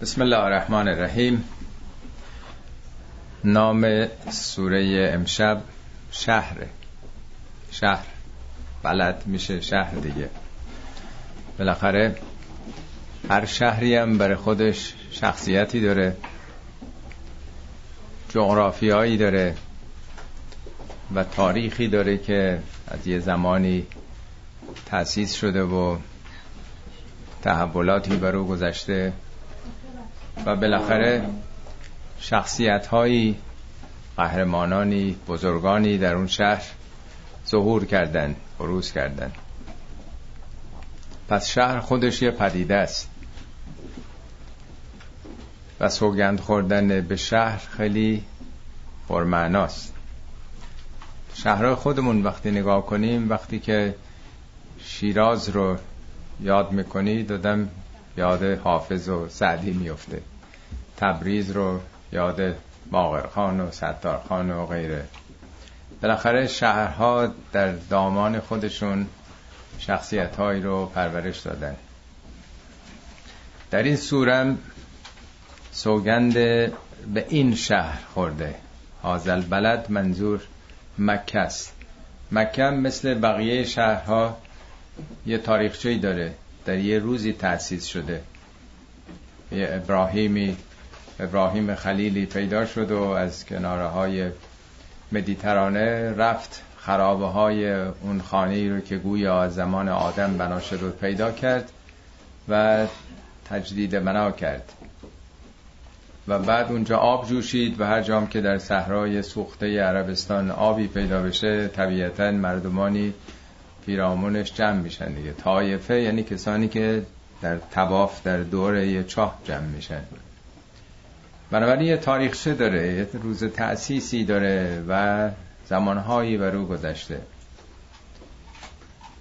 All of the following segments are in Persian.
بسم الله الرحمن الرحیم نام سوره امشب شهر. شهر. بلد میشه شهر دیگه. بالاخره هر شهری هم برای خودش شخصیتی داره. جغرافیایی داره. و تاریخی داره که از یه زمانی تأسیس شده و تحولاتی بر او گذشته. و بالاخره شخصیت هایی قهرمانانی بزرگانی در اون شهر ظهور کردن بروز کردن. پس شهر خودش یه پدیده است. و سوگند خوردن به شهر خیلی پرمعناست شهرهای خودمون وقتی نگاه کنیم وقتی که شیراز رو یاد می‌کنی دادم یاد حافظ و سعدی میفته تبریز رو یاد باقرخان و ستارخان و غیره. بالاخره شهرها در دامان خودشون شخصیت هایی رو پرورش دادن. در این سورم سوگند به این شهر خورده. حاضل بلد منظور مکه است. مکه مثل بقیه شهرها یه تاریخچه‌ای داره. در یه روزی تأسیس شده. یه ابراهیمی ابراهیم خلیلی پیدا شد و از کناره های مدیترانه رفت. خرابه های اون خانه رو که گویا از زمان آدم بنا شد و پیدا کرد و تجدید بنا کرد. و بعد اونجا آب جوشید و هر جام که در صحرای سوخته عربستان آبی پیدا بشه طبیعتا مردمانی پیرامونش جمع میشن دیگه. طایفه یعنی کسانی که در تواف در دور یه چاه جمع میشن. بنابراین یه تاریخچه داره یه روز تأسیسی داره و زمانهایی بر او گذشته.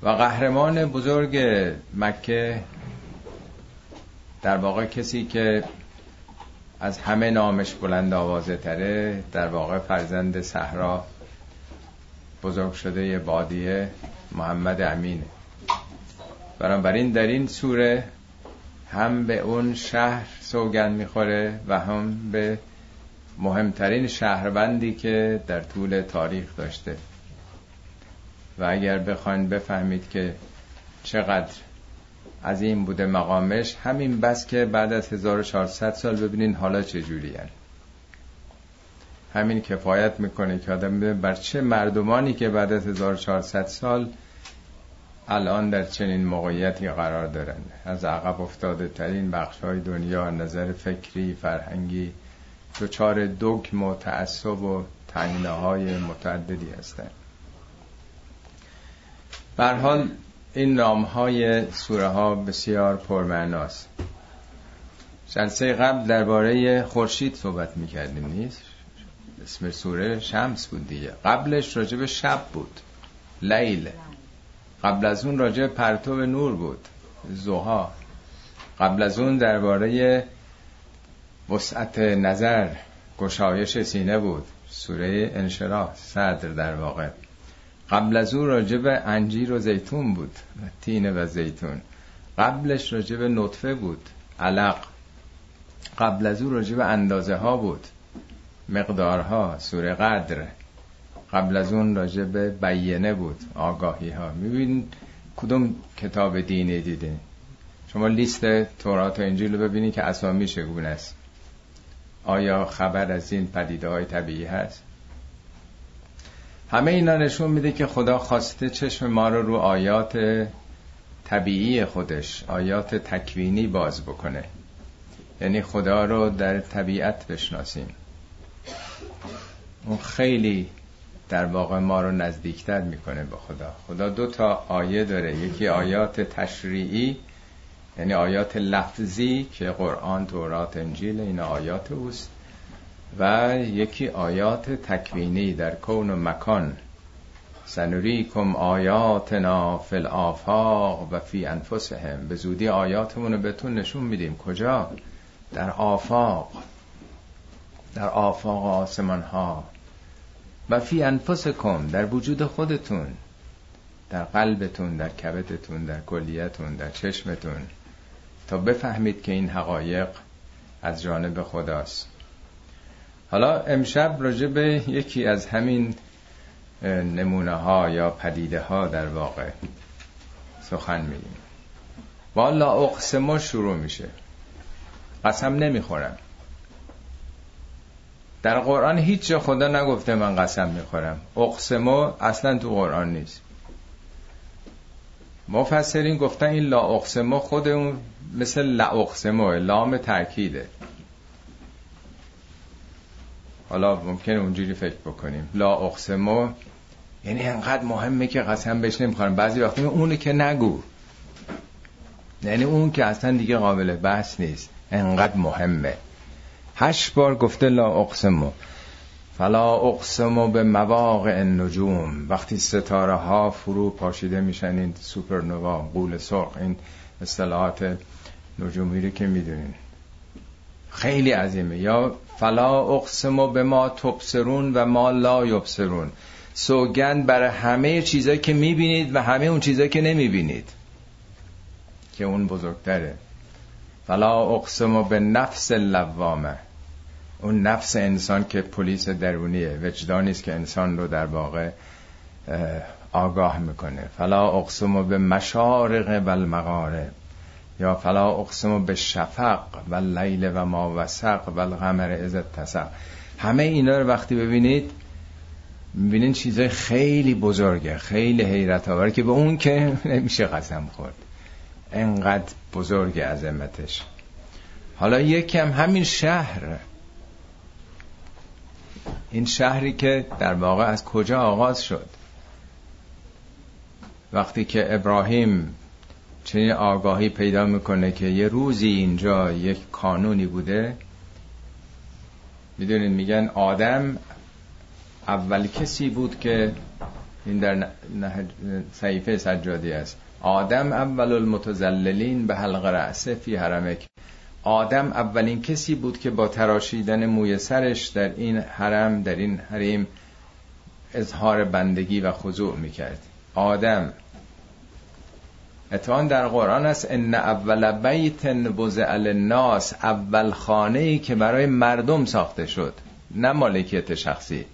و قهرمان بزرگ مکه در واقع کسی که از همه نامش بلند آوازه تره در واقع فرزند صحرا بزرگ شده بادیه محمد امینه. بنابراین در این سوره هم به اون شهر سوگن می‌خوره و هم به مهمترین شهروندی که در طول تاریخ داشته. و اگر بخواین بفهمید که چقدر عظیم بوده مقامش همین بس که بعد از 1400 سال ببینین حالا چه جوری همین کفایت می‌کنه که آدم بر چه مردمانی که بعد از 1400 سال الان در چنین موقعیتی قرار دارن از عقب افتاده ترین بخش های دنیا نظر فکری فرهنگی دچار دکم و تعصب و تنگنه های متعددی هستند. بر حال این نام های سوره ها بسیار پرمعناست. جلسه قبل درباره خورشید صحبت می‌کردیم نیست؟ اسم سوره شمس بود دیگه. قبلش راجب شب بود. لیل. قبل از اون راجع پرتو نور بود زوها. قبل از اون درباره وسعت نظر گشایش سینه بود سوره انشراح صدر در واقع. قبل از اون راجع به انجیر و زیتون بود تینه و زیتون. قبلش راجع به نطفه بود علق. قبل از اون راجع به اندازه ها بود مقدارها سوره قدر. قبل از اون راجع به بیینه بود آگاهی ها. میبین کدوم کتاب دینی دیده شما لیست تورات و انجیل رو ببینید که اسامی چگونه است. آیا خبر از این پدیده های طبیعی هست؟ همه اینا نشون میده که خدا خواسته چشم ما رو رو آیات طبیعی خودش آیات تکوینی باز بکنه. یعنی خدا رو در طبیعت بشناسیم. اون خیلی در واقع ما رو نزدیکتر می‌کنه به خدا. خدا دو تا آیه داره. یکی آیات تشریعی یعنی آیات لفظی که قرآن تورات انجیل این آیات اوست. و یکی آیات تکوینی در کون و مکان. سنوریکم آیاتنا فی الافاق و فی انفسهم. به زودی آیاتمون رو بهتون نشون میدیم. کجا؟ در آفاق. در آفاق آسمان ها و فی انفسکم در وجود خودتون در قلبتون در کبدتون در کلیتون در چشمتون تا بفهمید که این حقایق از جانب خداست. حالا امشب راجع به یکی از همین نمونه ها یا پدیده ها در واقع سخن میگیم. والا اقسمو شروع میشه. قسم نمی‌خورم. در قرآن هیچ جا خدا نگفته من قسم می‌خورم. اقسمو اصلا تو قرآن نیست. مفسرین گفتن این لا اقسمو خود اون مثل لا اقسمو لام تاکیده حالا ممکنه اونجوری فکر بکنیم. لا اقسمو یعنی انقدر مهمه که قسم بهش نمی‌خورم بعضی وقتی اونو که نگو. یعنی اون که اصلا دیگه قابل بحث نیست. انقدر مهمه. هشت بار گفته لا اقسمو. فلا اقسمو به مواقع النجوم. وقتی ستاره ها فرو پاشیده میشن این سوپرنوا قول سرخ این اصطلاحات نجومی رو که می‌دونین. خیلی عظیمه. یا فلا اقسمو به ما تبصرون و ما لا یبصرون. سوگند برای همه چیزایی که می‌بینید و همه اون چیزایی که نمی‌بینید. که اون بزرگتره. فلا اقسمو به نفس لوامه اون نفس انسان که پلیس درونیه وجدانی است که انسان رو در واقع آگاه می‌کنه. فلا اقسمو به مشارق و المغارب. یا فلا اقسمو به شفق و لیل و ما وسق و القمر از تسق همه اینا رو وقتی ببینید می‌بینین چیزای خیلی بزرگه خیلی حیرت آور که به اون که نمیشه قسم خورد. انقدر بزرگ عظمتش. حالا یکم همین شهر. این شهری که در واقع از کجا آغاز شد. وقتی که ابراهیم چنین آگاهی پیدا می‌کنه که یه روزی اینجا یک کانونی بوده می‌دونید میگن آدم اول کسی بود که این در صحیفه سجادی است. آدم اول المتزللین به حلق رأسه فی حرمک. آدم اولین کسی بود که با تراشیدن موی سرش در این حرم در این حریم اظهار بندگی و خضوع می‌کرد. آدم. اتوان در قرآن است ان اول بیت بزع الناس اول خانه ای که برای مردم ساخته شد نه مالکیت شخصی.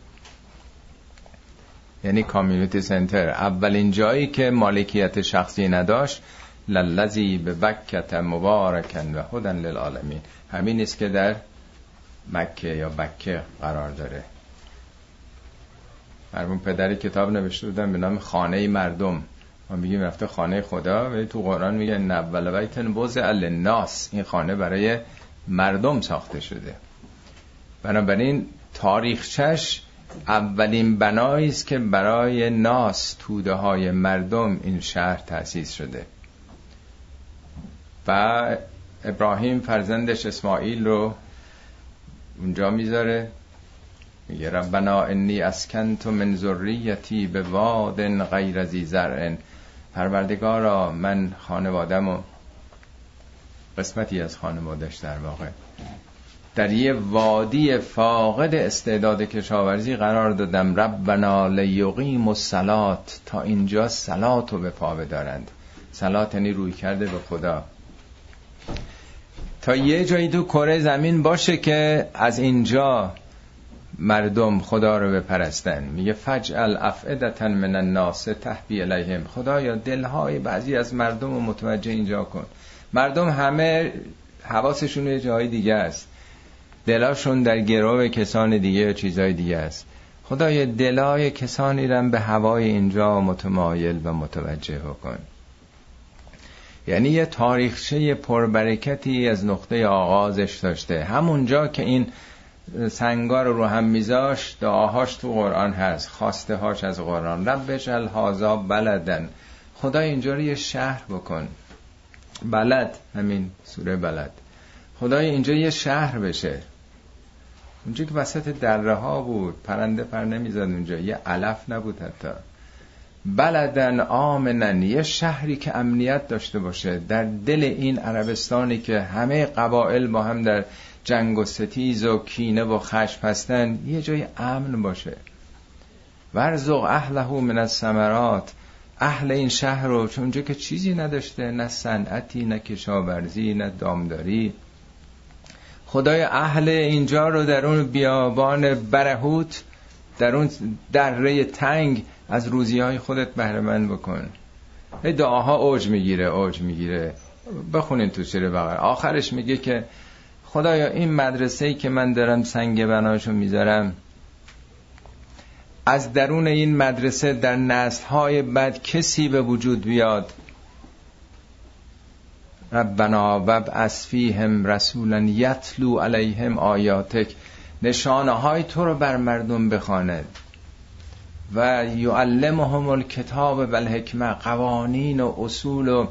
یعنی کامیونیتی سنتر. اولین جایی که مالکیت شخصی نداشت للذی به بکت مبارکن و هدن للعالمین. همین است که در مکه یا بکه قرار داره. مرمون پدری کتاب نوشته بودن به نام خانه مردم. ما میگیم رفته خانه خدا ولی تو قرآن میگه نبل بیتن بوز الناس این خانه برای مردم ساخته شده. بنابراین تاریخچش اولین بنایی است که برای ناس توده های مردم این شهر تأسیس شده. و ابراهیم فرزندش اسماعیل رو اونجا می‌ذاره. میگه ربنا انی اسکنت من ذریتی به واد غیر ذی زرع. پروردگارا من خانوادم و قسمتی از خانوادش در واقع. در یه وادی فاقد استعداد کشاورزی قرار دادم. ربنا لیقیم و تا اینجا سلات رو به پا بدارند. سلات یعنی روی کرده به خدا. تا یه جایی تو کره زمین باشه که از اینجا مردم خدا رو بپرستن. میگه فجعل افعدتا من الناس تهبی الیهم. خدا یا دلهای بعضی از مردم رو متوجه اینجا کن. مردم همه حواسشون یه جای دیگه است. دلاشون در گروه کسان دیگه یا چیزای دیگه است. خدای دلای کسانی رو به هوای اینجا متمایل و متوجه کن یعنی یه تاریخچه پربرکتی از نقطه آغازش داشته. همونجا که این سنگار رو هم میذاش دعاهاش تو قرآن هست خواسته هاش از قرآن. ربش الهازا بلدن. خدا اینجا رو یه شهر بکن. بلد همین سوره بلد. خدای اینجا یه شهر بشه. اونجا که وسط دره ها بود پرنده پر نمی‌زد اونجا. یه علف نبود حتی. بلدن آمنن. یه شهری که امنیت داشته باشه. در دل این عربستانی که همه قبایل با هم در جنگ و ستیز و کینه و خشم هستن یه جای امن باشه. ورزق اهله من الثمرات. اهل این شهر رو چون که چیزی نداشته نه صنعتی نه کشاورزی نه دامداری. خدای اهل اینجا رو در اون بیابان برهوت در اون دره تنگ از روزی های خودت بهره بکن. هی دعاها اوج می‌گیره اوج می‌گیره. بخونین تو سیر بقره. آخرش میگه که خدایا این مدرسه ای که من دارم سنگ بناشو می‌ذارم از درون این مدرسه در نسل های بعد کسی به وجود بیاد. ربنا وب اسفیهم رسولا یتلو علیهم آیاتک. نشانه های تو رو بر مردم بخواند. و یعلمهم الکتاب و الحکمه قوانین و اصول و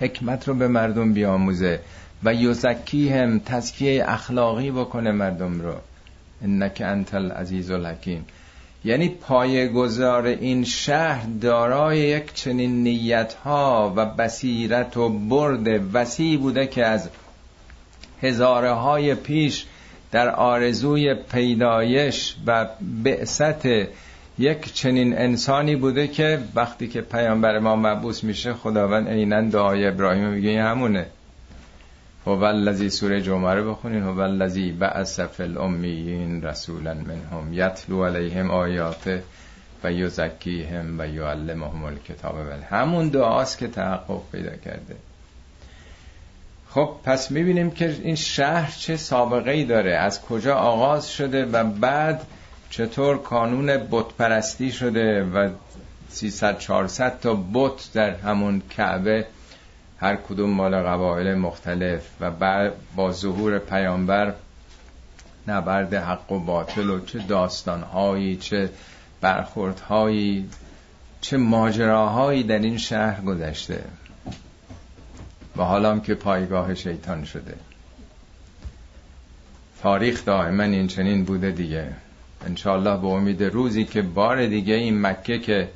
حکمت رو به مردم بیاموزه و یزکیهم تزکیه اخلاقی بکنه مردم رو. انک انت العزیز الحکیم. یعنی پایگذار این شهر دارای یک چنین نیت ها و بصیرت و برد وسیع بوده که از هزاره های پیش در آرزوی پیدایش و بعثت یک چنین انسانی بوده که وقتی که پیامبر ما مبعوث میشه خداوند عینا دعای ابراهیم میگه این همونه. هو الذی سوره جمعه رو بخونین. هو الذی بعث فی الامیین رسولا منهم یتلو علیهم آیاته و یزکیهم و یعلمهم الکتاب. و همون دعاست که تحقق پیدا کرده. خب پس می‌بینیم که این شهر چه سابقه ای داره از کجا آغاز شده و بعد چطور کانون بت شده و 300 400 تا بت در همون کعبه هر کدوم مال قبایل مختلف و بعد با ظهور پیامبر نبرد حق و باطل و چه داستانهایی چه برخوردهایی چه ماجراهایی در این شهر گذشته و حالا هم که پایگاه شیطان شده. تاریخ دائما این چنین بوده دیگه. انشالله به امید روزی که بار دیگه این مکه که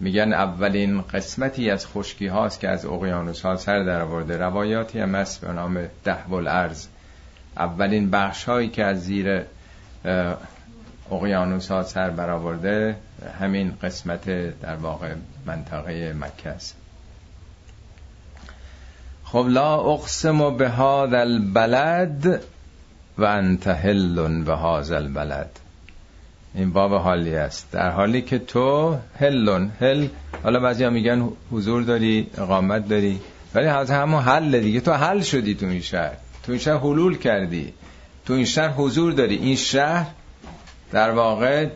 میگن اولین قسمتی از خشکی هاست که از اقیانوس ها سر در آورده. روایاتی هم هست به نام ده الارض اولین بخش هایی که از زیر اقیانوس ها سر برآورده همین قسمت در واقع منطقه مکه است. خب لا اقسم به هذا البلد و انت هل به هذا البلد. این باب حالی است. در حالی که تو هلون هل حالا بعضی میگن حضور داری اقامت داری ولی از همون حل دیگه. تو حل شدی تو این شهر. تو این شهر حلول کردی. تو این شهر حضور داری. این شهر در واقع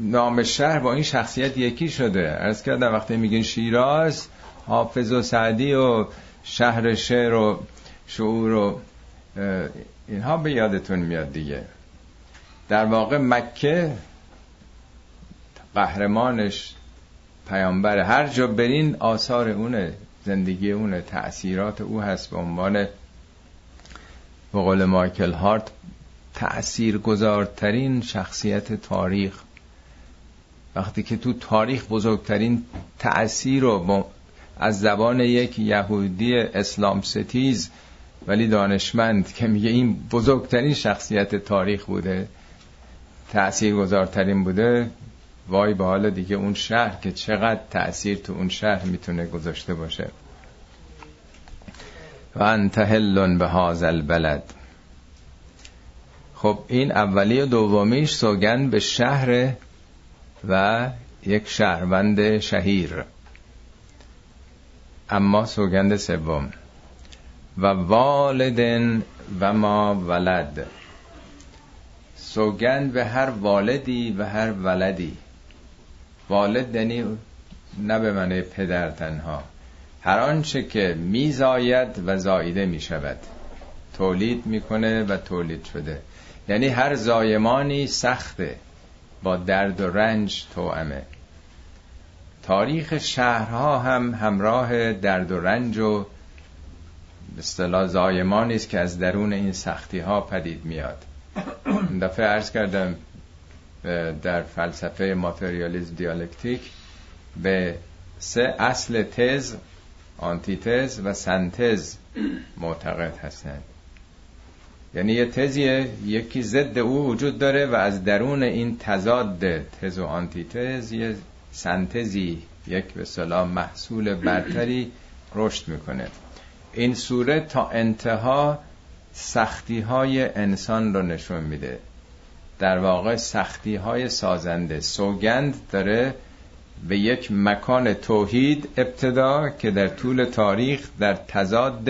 نام شهر با این شخصیت یکی شده. ارز کردم وقتی میگن شیراز حافظ و سعدی و شهر شعر و شعور و اینها به یادتون میاد دیگه. در واقع مکه قهرمانش پیامبر هر جا برین آثار اونه زندگی اونه تأثیرات او هست به عنوان به قول مایکل هارت تأثیر گذارترین شخصیت تاریخ. وقتی که تو تاریخ بزرگترین تأثیر رو از زبان یک یهودی اسلام ستیز ولی دانشمند که میگه این بزرگترین شخصیت تاریخ بوده تأثیر گذارترین بوده وای به حال دیگه اون شهر که چقدر تأثیر تو اون شهر می‌تونه گذاشته باشه. و انت به هذا البلد. خب این اولی و دومیش سوگن به شهر و یک شهروند شهیر. اما سوگند سوم. و والدن و ما ولد. سوگند به هر والدی و هر ولدی. والد یعنی نه به معنی پدر تنها. هر آنچه که میزاید و زایده می شود تولید می‌کنه و تولید شده. یعنی هر زایمانی سخته. با درد و رنج توامه تاریخ شهرها هم همراه درد و رنج و به اصطلاح زایمانی است که از درون این سختی ها پدید میاد. دفعه عرض کردم در فلسفه ماتریالیزم دیالکتیک به سه اصل تز آنتیتز و سنتز معتقد هستند. یعنی یه تزیه یکی ضد او وجود داره و از درون این تضاد تز و آنتیتز یه سنتزی یک به سلام محصول برتری رشد می‌کنه. این سوره تا انتها سختی های انسان رو نشون میده. در واقع سختی های سازنده سوگند داره به یک مکان توحید ابتدا که در طول تاریخ در تضاد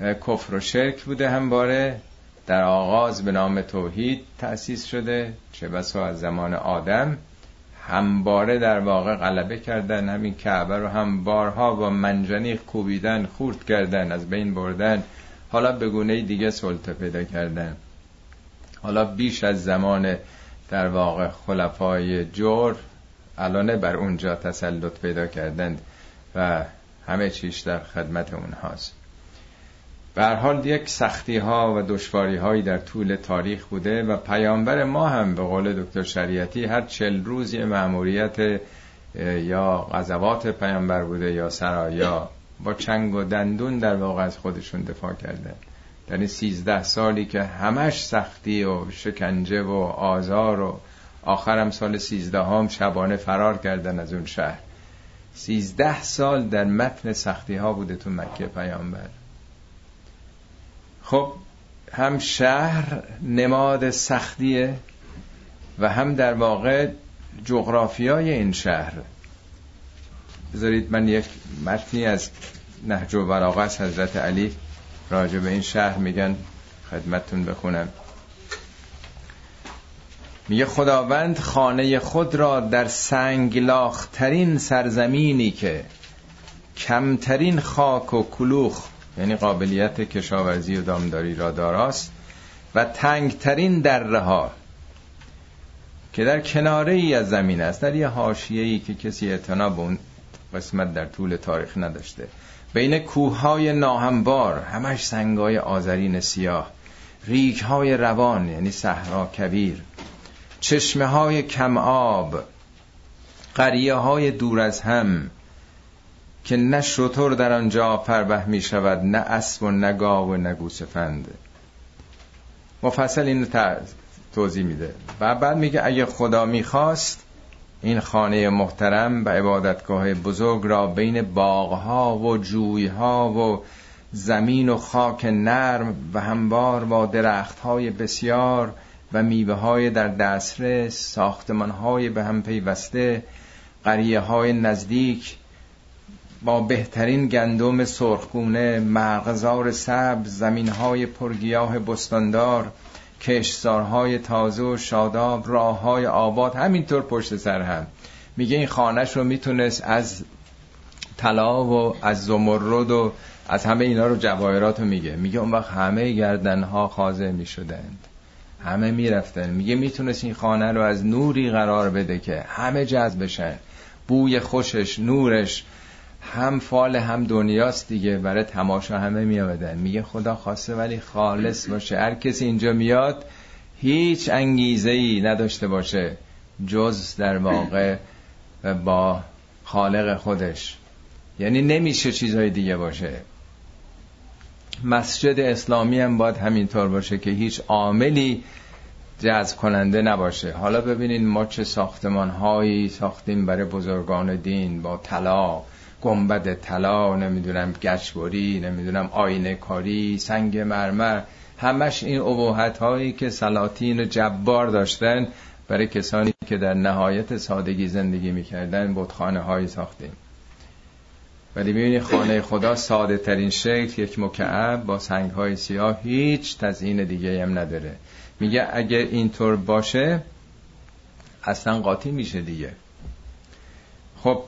کفر و شرک بوده همباره در آغاز به نام توحید تأسیس شده. چه بسا از زمان آدم همباره در واقع غلبه کردن همین کعبه رو هم بارها با منجنیق کوبیدن خورد کردن از بین بردن. حالا به گونه دیگه سلطه پیدا کردن. حالا بیش از زمان در واقع خلفای جور الان بر اونجا تسلط پیدا کردند و همه چیش در خدمت اونهاست. به حال یک سختی ها و دشواری هایی در طول تاریخ بوده و پیامبر ما هم به قول دکتر شریعتی هر چل روز یه معمولیت یا غزوات پیامبر بوده یا سرایا با چنگ و دندون در واقع از خودشون دفاع کردن در این سیزده سالی که همش سختی و شکنجه و آزار و آخرم سال سیزده هم شبانه فرار کردن از اون شهر. سیزده سال در متن سختی ها بوده تو مکه پیامبر. خب هم شهر نماد سختیه و هم در واقع جغرافیای این شهر. بذارید من یک متنی از نهج و براغت حضرت علی راجع به این شهر میگن خدمتتون بخونم. میگه خداوند خانه خود را در سنگلاخترین سرزمینی که کمترین خاک و کلوخ یعنی قابلیت کشاورزی و دامداری را داراست و تنگترین دره ها که در کناره ای از زمین است در یه حاشیه ای که کسی اعتنا به اون قسمت در طول تاریخ نداشته. بین کوههای ناهموار همش سنگای آذرین سیاه. ریک های روان یعنی صحرا کبیر. چشمه های کم آب قریه های دور از هم. که نه شطور در آنجا فربه می شود نه اسب و نه گاو و نه گوسفند. مفصل این توضیح میده. و بعد میگه اگه خدا می‌خواست این خانه محترم و عبادتگاه بزرگ را بین باغها و جویها و زمین و خاک نرم و همبار با درختهای بسیار و میوه های در دسترس ساختمان های به هم پیوسته قریه های نزدیک با بهترین گندم سرخگونه مرغزار سبز زمین های پرگیاه بستاندار کشتزارهای تازه و شاداب راه های آباد همینطور پشت سر هم. میگه این خانهش رو می‌تونست از طلا و از زمرد و از همه اینا رو جواهرات رو میگه. میگه اون وقت همه گردن ها خازه می‌شدند. همه می‌رفتن. میگه می‌تونست این خانه رو از نوری قرار بده که همه جذب بشن. بوی خوشش نورش هم فال هم دنیاست دیگه برای تماشا همه میآمدن میگه خدا خواسته ولی خالص باشه. هر کسی اینجا میاد هیچ انگیزه ای نداشته باشه. جز در واقع با خالق خودش. یعنی نمیشه چیزهای دیگه باشه. مسجد اسلامی هم باید همینطور باشه که هیچ عاملی جذب کننده نباشه. حالا ببینین ما چه ساختمان هایی ساختیم برای بزرگان دین با طلا. گنبد طلا نمی‌دونم گچبری نمی‌دونم آینه کاری سنگ مرمر همش این ابهت هایی که سلاطین و جبار داشتن برای کسانی که در نهایت سادگی زندگی می‌کردن بودخانه هایی ساختیم. ولی می‌بینی خانه خدا ساده ترین شکل یک مکعب با سنگ های سیاه هیچ تزیین دیگه هم نداره. میگه اگه اینطور باشه اصلا قاطی میشه دیگه. خب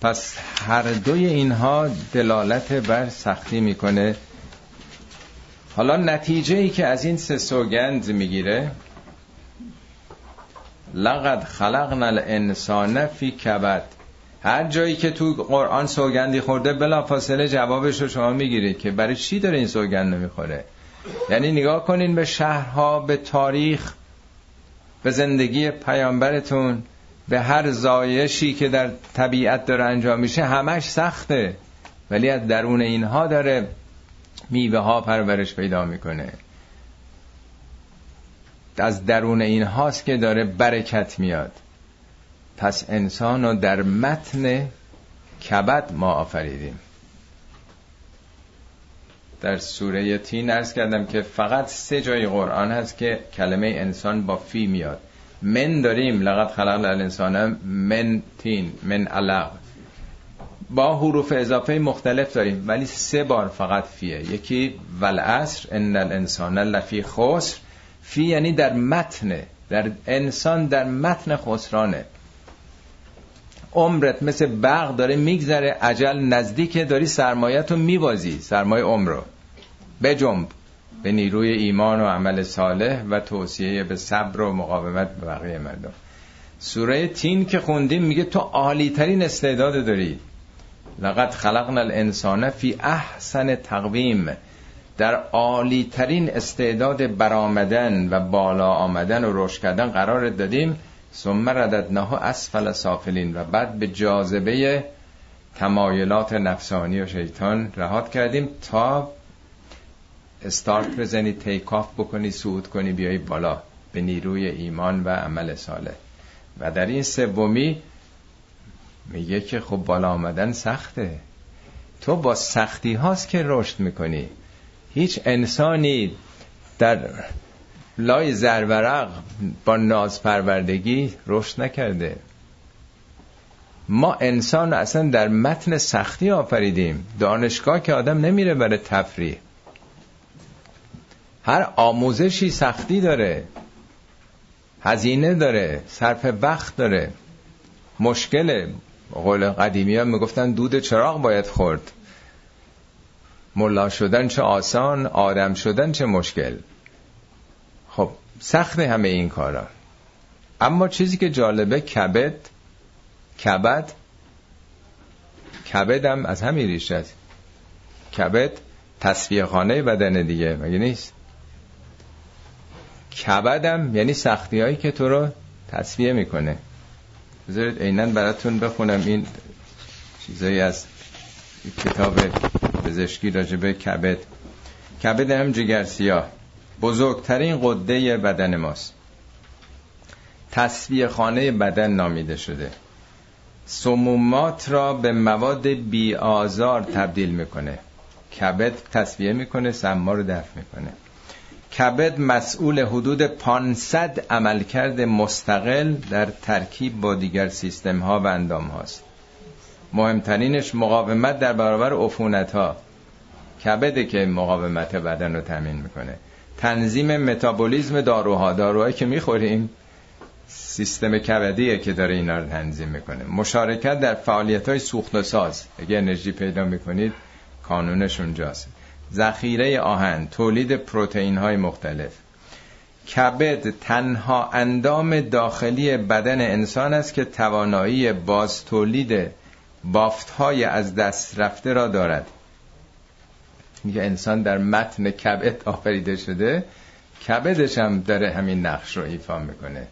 پس هر دوی اینها دلالت بر سختی می‌کنه. حالا نتیجه ای که از این سه سوگند می‌گیره لقد خلقنا الانسان فی کبد. هر جایی که تو قرآن سوگندی خورده بلا فاصله جوابش رو شما می‌گیرید که برای چی داره این سوگند نمی‌خوره یعنی نگاه کنین به شهرها به تاریخ به زندگی پیامبرتون. به هر زایشی که در طبیعت داره انجام میشه همش سخته. ولی از درون اینها داره میوه ها پرورش پیدا می‌کنه. از درون این هاست که داره برکت میاد. پس انسان رو در متن کبد ما آفریدیم. در سوره تین ارز کردم که فقط سه جای قرآن هست که کلمه انسان با فی میاد. من داریم لقد خلق الانسان من تین من علق. با حروف اضافه مختلف داریم ولی سه بار فقط فیه. یکی ولعصر ان الانسان لفی خسر. فی یعنی در متن در انسان در متن خسرانه. عمرت مثل برق داره میگذره عجل نزدیک داری سرمایت رو میبازی سرمایه عمر رو بجنب به نیروی ایمان و عمل صالح و توصیه به صبر و مقاومت به بقیه مردم. سوره تین که خوندیم میگه تو عالی ترین استعداد داری. لقد خلقنا الانسان فی احسن تقویم. در عالی ترین استعداد برآمدن و بالا آمدن و رشد کردن قرار دادیم. ثم رددناه اسفل سافلین و بعد به جاذبه تمایلات نفسانی و شیطان رهات کردیم تا استارت بزنی take off بکنی صعود کنی بیای بالا. به نیروی ایمان و عمل صالح. و در این سومی میگه که خب بالا آمدن سخته. تو با سختی هاست که رشد می‌کنی. هیچ انسانی در لای زرورق با ناز پروردگی رشد نکرده. ما انسان اصلا در متن سختی آفریدیم. دانشگاه که آدم نمیره برای تفریح. هر آموزشی سختی داره هزینه داره صرف وقت داره. مشکل قول قدیمی ها می‌گفتن دود چراغ باید خورد. ملا شدن چه آسان آدم شدن چه مشکل. خب سخت همه این کارا. اما چیزی که جالبه کبد کبد کبدم از همین ریشه کبد تصفیه خانه بدن دیگه مگه نیست؟ کبدم یعنی سختی هایی که تو رو تصفیه می‌کنه. بذارید اینن براتون بخونم این چیزایی از کتاب پزشکی راجبه کبد. کبد هم جگر سیاه. بزرگترین قده بدن ماست. تصویه خانه بدن نامیده شده. سمومات را به مواد بی آزار تبدیل می‌کنه. کبد تصویه می‌کنه سما رو دفع می‌کنه. کبد مسئول حدود 500 عملکرد مستقل در ترکیب با دیگر سیستم ها و اندام هاست مهمترینش مقاومت در برابر عفونت ها کبده که مقاومت بدن رو تامین می‌کنه. تنظیم متابولیزم داروها. داروهایی که می‌خوریم سیستم کبدیه که داره اینا رو تنظیم می‌کنه. مشارکت در فعالیت های سوخت و ساز اگه انرژی پیدا می‌کنید کانونش اونجاست. ذخیره آهن تولید پروتئین های مختلف. کبد تنها اندام داخلی بدن انسان است که توانایی باز تولید بافت های از دست رفته را دارد. میگه انسان در متن کبد آفریده شده کبدش هم داره همین نقش رو ایفا می‌کنه.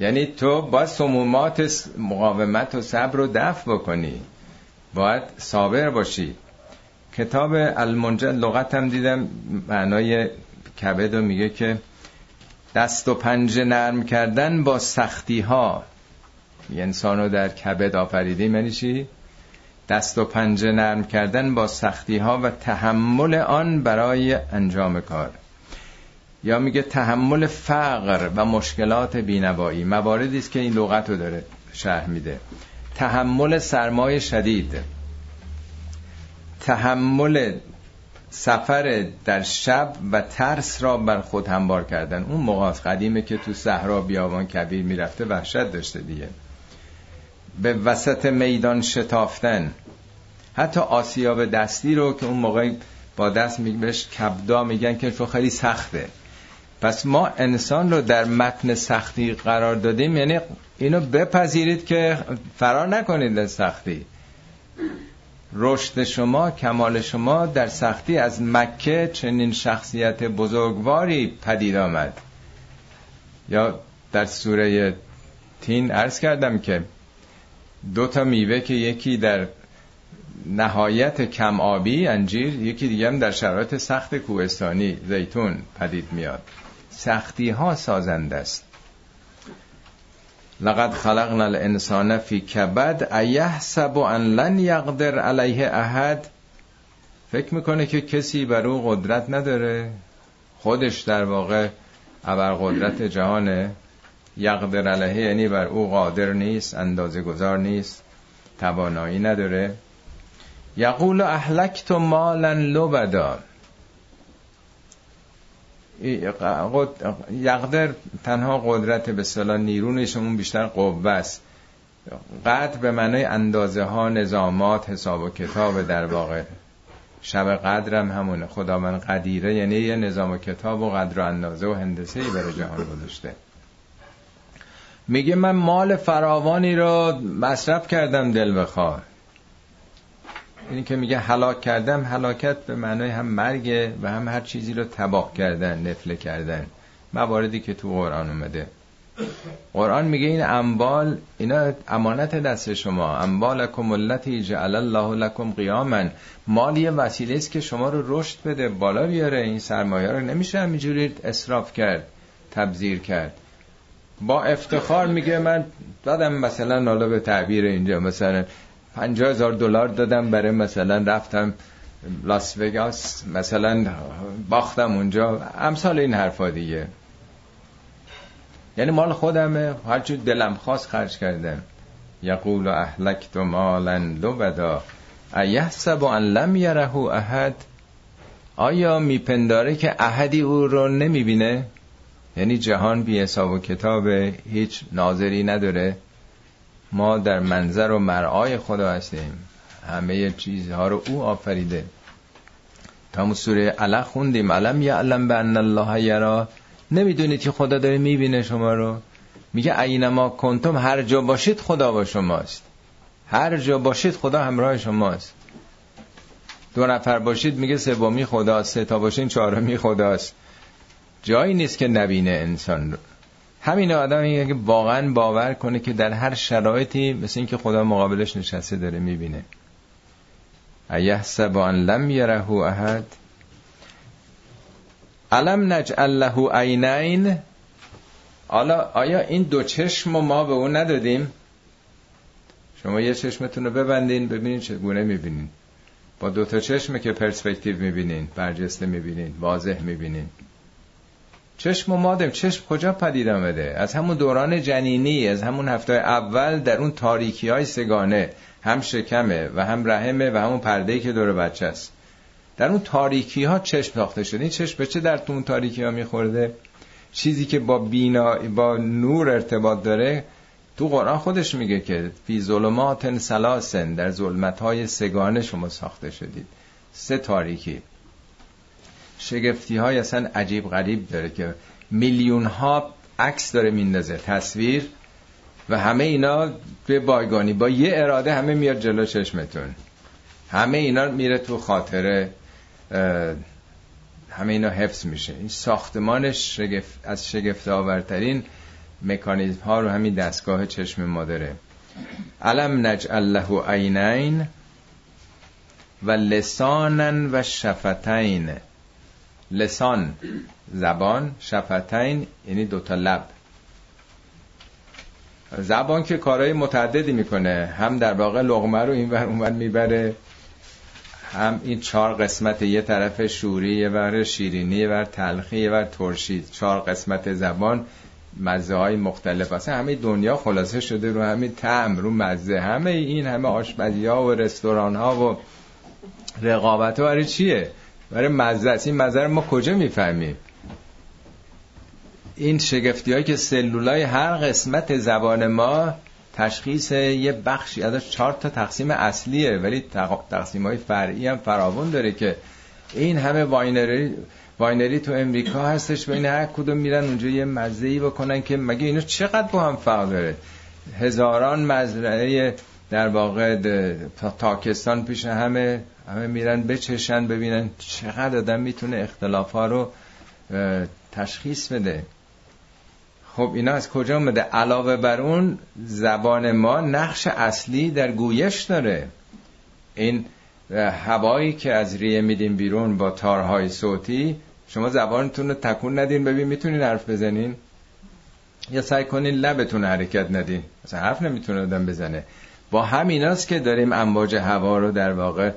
یعنی تو با سمومات مقاومت و صبر رو دفع بکنی. باید صابر باشی. کتاب المنجد لغت هم دیدم معنای کبد رو میگه که دست و پنجه نرم کردن با سختی ها انسان رو در کبد آفریدی یعنی؟ دست و پنجه نرم کردن با سختی ها و تحمل آن برای انجام کار. یا میگه تحمل فقر و مشکلات بینوایی. مواردی است که این لغت رو داره شرح میده. تحمل سرمایه شدید. تحمل سفر در شب و ترس را بر خود همبار کردن. اون موقع قدیمه که تو صحرا بیابان کبیر می‌رفته وحشت داشته دیگه. به وسط میدان شتافتن. حتی آسیاب دستی رو که اون موقع با دست بهش کبدا میگن که خیلی سخته. پس ما انسان رو در متن سختی قرار دادیم. یعنی اینو بپذیرید که فرار نکنید از سختی. رشد شما کمال شما در سختی از مکه چنین شخصیت بزرگواری پدید آمد. یا در سوره تین عرض کردم که دو تا میوه که یکی در نهایت کم آبی انجیر یکی دیگه هم در شرایط سخت کوهستانی زیتون پدید میاد. سختی ها سازنده است. لقد خلقنا الانسان فی کبد ایحسب ان لن یقدر علیه احد فکر می‌کنه که کسی بر او قدرت نداره. خودش در واقع ابر قدرت جهانه. یقدر علیه یعنی بر او قادر نیست اندازه گذار نیست توانایی نداره. یقول اهلکت مالا لبدا. یقدر تنها قدرت به صلاح نیرو اون بیشتر قوه است. قدر به معنای اندازه ها نظامات حساب و کتاب در واقع. شب قدرم همونه. خدا من قدیره یعنی یه نظام و کتاب و قدر و اندازه و هندسه ای برای جهان گذاشته. میگه من مال فراوانی رو مصرف کردم دل بخواه. اینی که میگه هلاک کردم هلاکت به معنای هم مرگ و هم هر چیزی رو تباه کردن نفله کردن. مواردی که تو قرآن اومده. قرآن میگه این اموال اینا امانت دست شما. اموالکم التي جعل الله لكم قیاما. مال یه وسیله است که شما رو رشد بده بالا بیاره. این سرمایه رو نمیشه همینجوری اسراف کرد تبذیر کرد. با افتخار میگه من دادم مثلا حالا به تعبیر اینجا مثلا پنجاه هزار دلار دادم برای مثلا رفتم لاس وگاس مثلا باختم اونجا. امثال این حرفا دیگه. یعنی مال خودمه. هرچی دلم خواست خرج کردم. یقول اهلکت مالا لبدا ایحسب ان لم یره احد؟ آیا میپنداره که احدی او رو نمی‌بینه؟ یعنی جهان بی حساب و کتاب هیچ ناظری نداره. ما در منظر و مرعای خدا هستیم. همه چیزها رو او آفریده. تا سوره علق خوندیم. علم یعلم به ان الله یرا؟ نمی‌دونید که خدا داره می‌بینه شما رو. میگه اینما کنتم؟ هر جا باشید خدا با شماست. هر جا باشید خدا همراه شماست. دو نفر باشید میگه سومی خداست سه تا باشین چهارمی خداست. جایی نیست که نبینه انسان رو. همین آدم میگه که واقعا باور کنه که در هر شرایطی مثل اینکه خدا مقابلش نشسته داره می‌بینه. ایحسب ان لم یره احد. علم نجعل له عینین؟ حالا آیا این دو چشم ما به اون ندادیم؟ شما یه چشمتون رو ببندین ببینین چگونه می‌بینین. با دو تا چشم که پرسپکتیو می‌بینین برجسته می‌بینین واضح می‌بینین. چشم و مادم چشم کجا پدید آمده از همون دوران جنینی از همون هفته اول در اون تاریکی های سگانه هم شکمه و هم رحمه و همون پرده که دور بچه است. در اون تاریکی ها چشم ساخته شده. این چشم به چه در اون تاریکی ها میخورده؟ چیزی که با بینا با نور ارتباط داره تو قرآن خودش میگه که فی ظلمات سلاسن در ظلمت های سگانه شما ساخته شدید. سه تاریکی. شگفتی های اصلا عجیب غریب داره که میلیون ها عکس داره میندازه تصویر و همه اینا به بایگانی با یه اراده همه میاد جلو چشمتون. همه اینا میره تو خاطره همه اینا حفظ میشه. این ساختمان شگفت از شگفت آورترین مکانیزم ها رو همین دستگاه چشم ما داره. علم نجعل له عینین و لسانا و شفتین. لسان زبان شفتین یعنی دوتا لب. زبان که کارهای متعددی می‌کنه. هم در واقع لغمه رو این ور اونور می‌بره هم این چهار قسمت یه طرف شوری یه ور شیرینی یه ور تلخی یه ترشی. چهار قسمت زبان مزه های مختلف اصلا همه دنیا خلاصه شده رو همین تعم رو مزه. همه این همه آشپزی ها و رستوران ها و رقابت ها برای چیه؟ برای مزه است این مزه ما کجا می‌فهمیم؟ این شگفتی هایی که سلولای هر قسمت زبان ما تشخیص یه بخشی ازش چهار تا تقسیم اصلیه ولی تقسیم های فرعی هم فراون داره که این همه واینری واینری تو امریکا هستش بین هر کدوم میرن اونجا یه مزه بکنن که مگه اینو چقدر با هم فرق داره؟ هزاران مزرعه در واقع تاکستان پیش همه همه میرن بچشن ببینن چقدر آدم می‌تونه اختلاف ها رو تشخیص بده. خب اینا از کجا اومده؟ علاوه بر اون زبان ما نقش اصلی در گویش داره. این هوایی که از ریه میدین بیرون با تارهای صوتی شما زبانتون رو تکون ندین ببین می‌تونین حرف بزنین. یا سعی کنین لبتون حرکت ندین. مثلا حرف نمی‌تونه آدم بزنه. با همیناست که داریم امواج هوا رو در واقع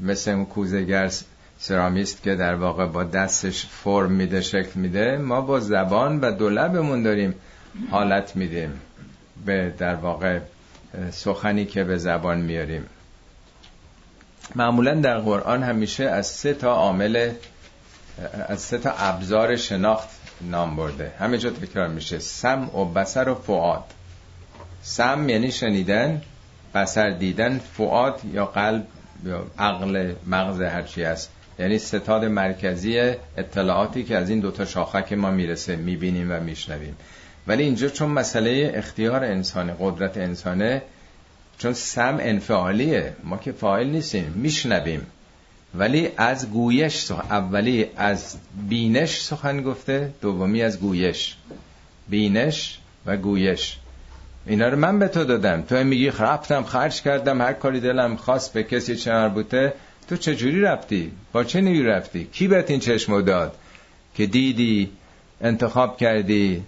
مثل اون کوزگر سرامیست که در واقع با دستش فرم میده شکل میده ما با زبان و دو لبمون داریم حالت میدیم به در واقع سخنی که به زبان میاریم. معمولا در قرآن همیشه از سه تا عامل از سه تا ابزار شناخت نام برده. همه جا تکرار میشه. سم و بسر و فعاد سم یعنی شنیدن بسر دیدن فعاد یا قلب یا عقل مغز هرچی است یعنی ستاد مرکزی اطلاعاتی که از این دوتا شاخک ما می‌رسه می‌بینیم و میشنویم. ولی اینجا چون مسئله اختیار انسانه قدرت انسانه چون سم انفعالیه. ما که فاعل نیستیم میشنویم. ولی از گویش سخن اولی از بینش سخن گفته دومی از گویش. بینش و گویش. اینا رو من به تو دادم. تو میگی رفتم خرج کردم هر کاری دلم خواست به کسی چه مربوطه تو چجوری رفتی؟ با چه نیوی رفتی؟ کی بهت این چشم داد؟ که دیدی انتخاب کردی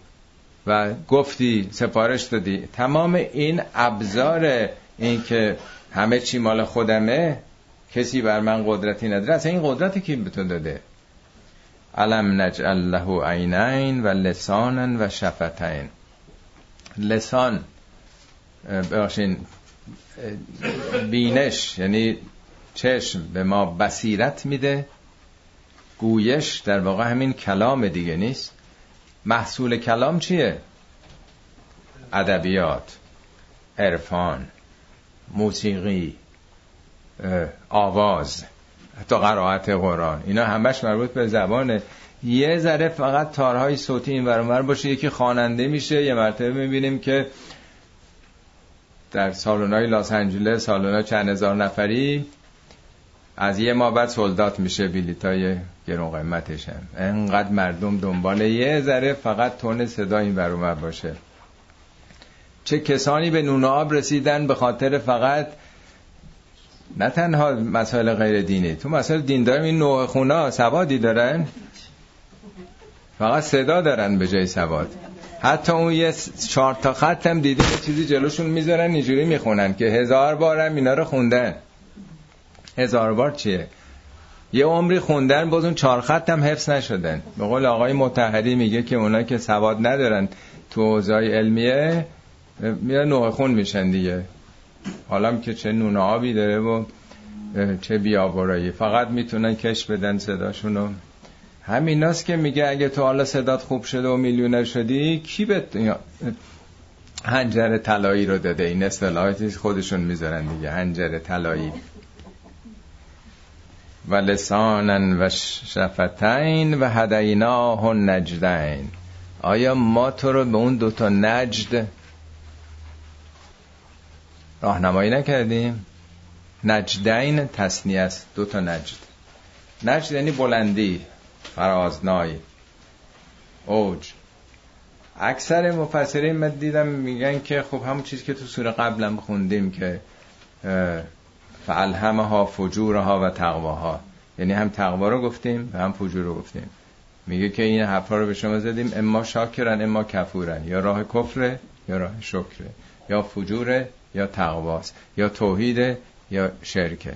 و گفتی سفارش دادی. تمام این ابزار این که همه چی مال خودمه کسی بر من قدرتی نداره. اصلا این قدرتی کی به تو داده؟ علم نجعل له عینین و لسانا و شفتین. لسان ببخشین بینش یعنی چشم به ما بصیرت میده گویش در واقع همین کلام دیگه نیست. محصول کلام چیه؟ ادبیات عرفان موسیقی آواز حتی قرائت قرآن. اینا همش مربوط به زبانه یه ذره فقط تارهای صوتی این ورمر باشه. یکی خواننده میشه یه مرتبه می‌بینیم که در سالونای لاس انجلس سالونا چند هزار نفری از یه ما بعد سلدات میشه. بیلیتای گرون قیمتش هم. انقدر مردم دنبال یه ذره فقط تون صدا این ور باشه. چه کسانی به نون آب رسیدن به خاطر فقط نه تنها مسائل غیر دینی. تو مسائل دیندار این نوع خونا سوادی دارن. فقط صدا دارن به جای سواد. حتی اون یه چهار تا خط هم دیدی چیزی جلوشون می‌ذارن اینجوری می‌خونن که هزار بارم اینا رو خوندن. هزار بار چیه؟ یه عمری خوندن باز اون چهار خط هم حفظ نشدن. به قول آقای متحری میگه که اونا که سواد ندارن تو اوضاع علمیه میرن نوع خون میشن دیگه. حالا که چه نون آبی داره و چه بیابرایی. فقط می‌تونن کش بدن صداشونو. همین که میگه اگه تو حالا صدات خوب شده و میلیونر شدی کی به هنجر طلایی رو داده. این اصطلاحاتی خودشون می‌ذارن دیگه. هنجر طلایی. و لسانن و شفتین و هدیناه نجدین. آیا ما تو رو به اون دوتا نجد راهنمایی نکردیم؟ نجدین تصنیه است. دوتا نجد. نجد یعنی بلندی. فرازنای. اوج. اکثر مفسرین من دیدم میگن که خب همون چیزی که تو سوره قبلم خوندیم که فالهمها فجورها و تقواها. یعنی هم تقوا رو گفتیم و هم فجور رو گفتیم. میگه که این حرفا رو به شما زدیم اما شاکرن اما کفورن. یا راه کفره یا راه شکره یا فجوره یا تقواست. یا توحیده یا شرکه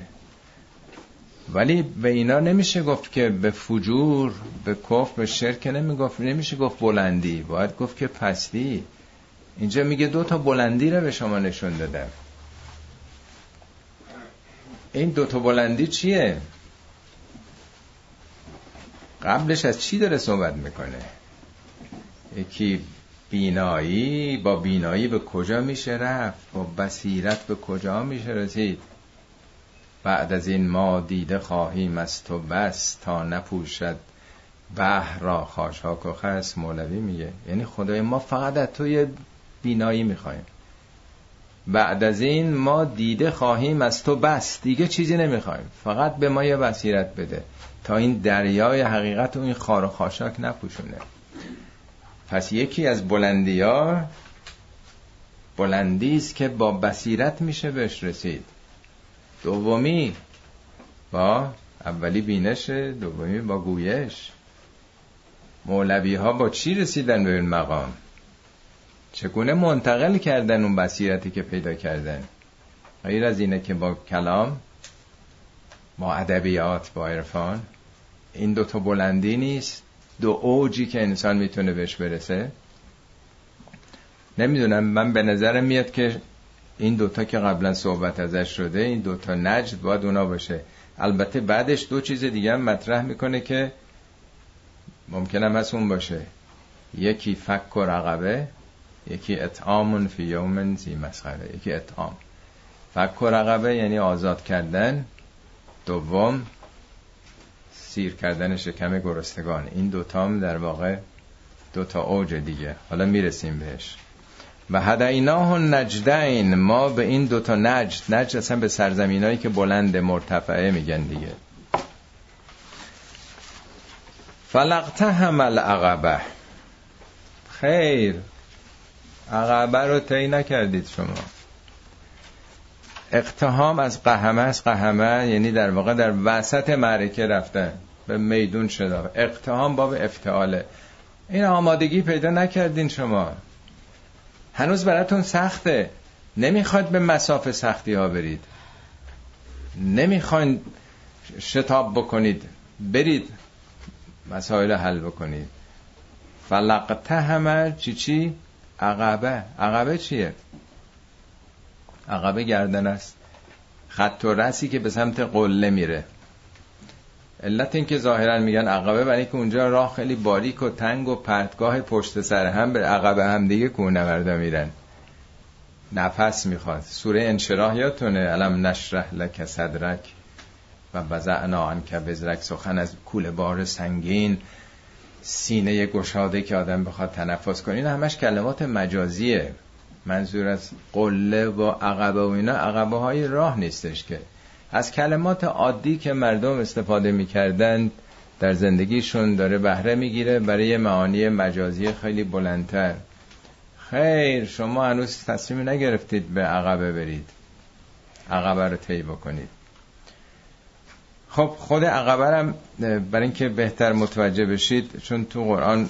ولی به اینا نمیشه گفت که به فجور به کف به شرک نمی‌گفت نمیشه گفت بلندی. باید گفت که پستی. اینجا میگه دو تا بلندی رو به شما نشون دادم. این دو تا بلندی چیه؟ قبلش از چی داره صحبت می‌کنه؟ یکی بینایی با بینایی به کجا میشه رفت؟ با بصیرت به کجا میشه رسید؟ بعد از این ما دیده خواهیم از تو بس تا نپوشد بحر را خاشاک و خس مولوی میگه. یعنی خدای ما فقط از توی بینایی می‌خوایم. بعد از این ما دیده خواهیم از تو بس دیگه چیزی نمی‌خوایم. فقط به ما یه بصیرت بده تا این دریای حقیقت و این خار و خاشاک نپوشونه. پس یکی از بلندی ها بلندی است که با بصیرت میشه بهش رسید. دومی با اولی بینش دومی با گویش. مولوی ها با چی رسیدن به این مقام؟ چگونه منتقل کردن اون بصیرتی که پیدا کردن؟ غیر از اینه که با کلام با ادبیات با عرفان این دوتا بلندی نیست. دو اوجی که انسان می‌تونه بهش برسه. نمی‌دونم من به نظرم میاد که این دوتا که قبلا صحبت ازش شده این دوتا نجد باید اونا باشه. البته بعدش دو چیز دیگه هم مطرح می‌کنه که ممکنم هست اون باشه. یکی فک و رقبه یکی اطعام فی یوم زی مسخره. یکی اطعام. فک و رقبه یعنی آزاد کردن. دوم سیر کردن شکم گرستگان این دوتا هم در واقع دوتا اوج دیگه. حالا می‌رسیم بهش. و هدیناه نجدین ما به این دوتا نجد نجد اصلا به سرزمینایی که بلند مرتفعه میگن دیگه. فلقته هم العقبه. خیر. عقبه رو طی نکردید شما. اقتهام از قهمه از قهمه یعنی در واقع در وسط معرکه رفتن. به میدون شده اقتهام باب افتعاله. این آمادگی پیدا نکردین شما. هنوز براتون سخته. نمی‌خواد به مسافه سختی ها برید. نمی‌خواین شتاب بکنید. برید مسائل حل بکنید. فلقته همه چی چی؟ عقبه. عقبه چیه؟ عقبه گردن است. خط و رسی که به سمت قله میره. علت این که ظاهرا میگن عقبه برای که اونجا راه خیلی باریک و تنگ و پرتگاه پشت سر هم به عقبه هم دیگه کوهنوردا میرن. نفس می‌خواد. سوره انشراح یادتونه؟ علم نشرح لک صدرک و وضعنا عنک بزرک. سخن از کول بار سنگین. سینه گشاده که آدم بخواد تنفس کنه. این همش کلمات مجازیه. منظور از قله و عقبه و اینا. عقبه های راه نیستش که. از کلمات عادی که مردم استفاده می‌کردن در زندگیشون داره بهره می‌گیره برای معانی مجازی خیلی بلندتر. خیر شما هنوز تصمیم نگرفتید به عقبه برید. عقبه رو طی بکنید. خب خود عقبه هم برای اینکه بهتر متوجه بشید چون تو قرآن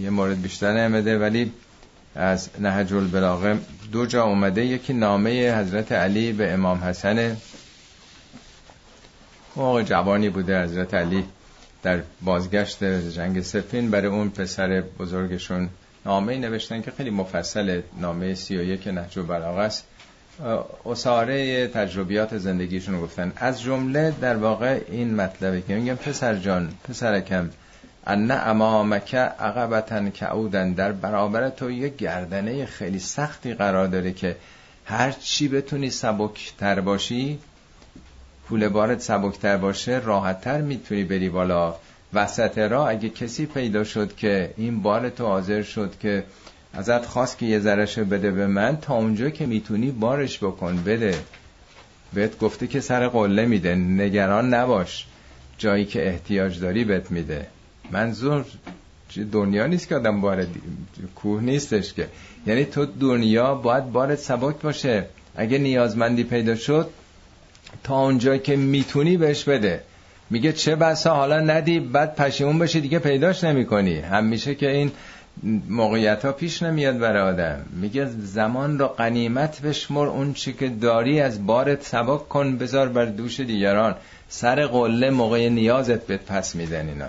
یه مورد بیشتر نمیده ولی از نهج البلاغه دو جا اومده. یکی نامه حضرت علی به امام حسن موقع جوانی بوده حضرت علی در بازگشت جنگ سفین. برای اون پسر بزرگشون نامه نوشتن که خیلی مفصل نامه سی و یک نهج البلاغه است. اصاره تجربیات زندگیشون گفتن. از جمله در واقع این مطلبه که میگم پسر جان پسرکم ان امامک عقبتن کعودن. در برابر تو یه گردنه خیلی سختی قرار داره که هر چی بتونی سبکتر باشی پول بارت سبکتر باشه راحتتر می‌تونی بری بالا. وسط را اگه کسی پیدا شد که این بار تو حاضر شد که ازت خواست که یه ذرهشو بده به من تا اونجا که می‌تونی بارش بکن بده. بهت گفته که سر قله میده. نگران نباش. جایی که احتیاج داری بهت میده. منظور دنیا نیست که آدم بار کوه نیستش که. یعنی تو دنیا باید بارت سبک باشه. اگه نیازمندی پیدا شد تا اونجا که می‌تونی بهش بده. میگه چه بسا حالا ندی بعد پشیمون بشی دیگه پیداش نمی کنی همیشه که این موقعیت ها پیش نمیاد برای آدم. میگه زمان رو قنیمت بشمر اون چی که داری از بارت سبک کن بذار بر دوش دیگران. سر قله موقع نیازت بهت پس میدن اینا.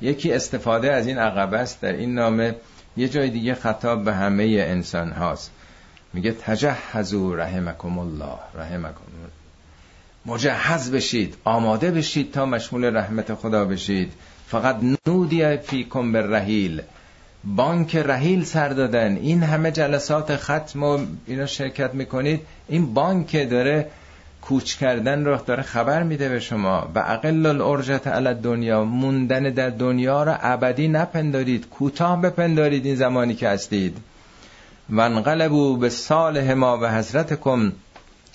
یکی استفاده از این عقبه است در این نامه. یه جای دیگه خطاب به همه انسان هاست. میگه تجهزو رحمکم الله رحمکم. مجهز بشید آماده بشید تا مشمول رحمت خدا بشید. فقط نودی فیکم به رحیل بانک رحیل سر دادن. این همه جلسات ختم و اینا شرکت می‌کنید. این بانک داره کوچ کردن رو داره خبر میده به شما. و اقل الارجت علی دنیا موندن در دنیا رو ابدی نپندارید. کوتاه بپندارید این زمانی که هستید. و انقلبو به صالح ما و حضرتکم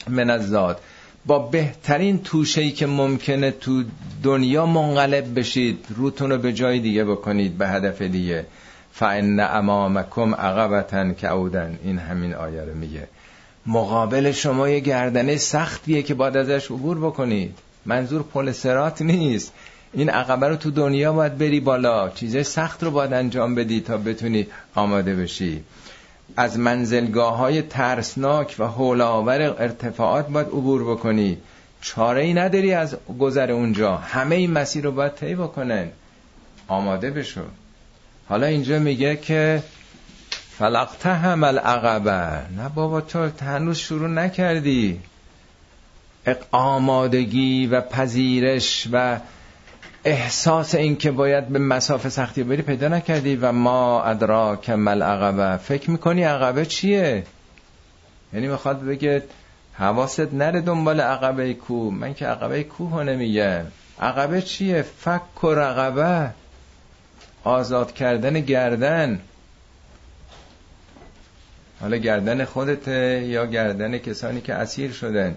من الزاد. با بهترین توشهی که ممکنه تو دنیا منقلب بشید روتون رو به جای دیگه بکنید به هدف دیگه. فان امامکم عقبتن کعودن این همین آیه رو میگه. مقابل شما یه گردنه سختیه که باید ازش عبور بکنید. منظور پل سرات نیست. این عقبه رو تو دنیا باید بری بالا. چیزای سخت رو باید انجام بدی تا بتونی آماده بشی. از منزلگاه های ترسناک و حولاور ارتفاعات باید عبور بکنی. چاره ای نداری از گذر اونجا. همه این مسیر رو باید طی بکنن. آماده بشو. حالا اینجا میگه که فلقته هم العقبه نه بابا تو هنوز شروع نکردی. آمادگی و پذیرش و احساس این که باید به مسافه سختی بری پیدا نکردی و ما ادراک مل عقبه فکر می‌کنی عقبه چیه؟ یعنی می‌خواد بگه حواست نره دنبال عقبه کوه. من که عقبه کوه نمیگم. عقبه چیه؟ فک و رقبه. آزاد کردن گردن. حالا گردن خودته یا گردن کسانی که اسیر شدن؟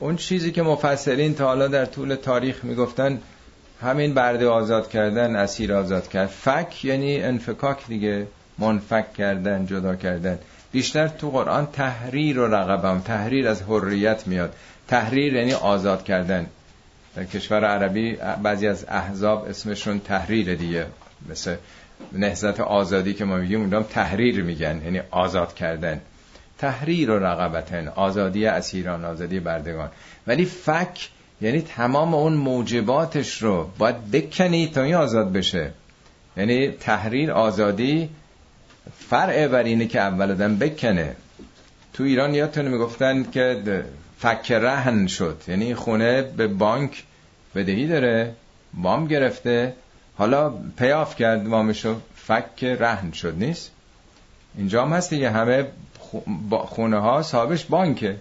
اون چیزی که مفسرین تا حالا در طول تاریخ می‌گفتن همین برده آزاد کردن اسیر آزاد کرد. فک یعنی انفکاک دیگه منفک کردن جدا کردن. بیشتر تو قرآن تحریر و رقبم تحریر از حریت میاد. تحریر یعنی آزاد کردن. در کشور عربی بعضی از احزاب اسمشون تحریر دیگه. مثل نهزت آزادی که ما میگیم اونجا تحریر میگن. یعنی آزاد کردن. تحریر و رقبتن. آزادی اسیران آزادی بردگان. ولی فک یعنی تمام اون موجباتش رو باید بکنی تا این آزاد بشه. یعنی تحریر آزادی فرع بر اینه که اول آدم بکنه. تو ایران یادتونه می‌گفتن که فک رهن شد. یعنی خونه به بانک بدهی داره وام گرفته. حالا پیاف کرد وامشو فک رهن شد. نیست؟ اینجا هم هست دیگه. همه خونه ها صاحبش بانکه.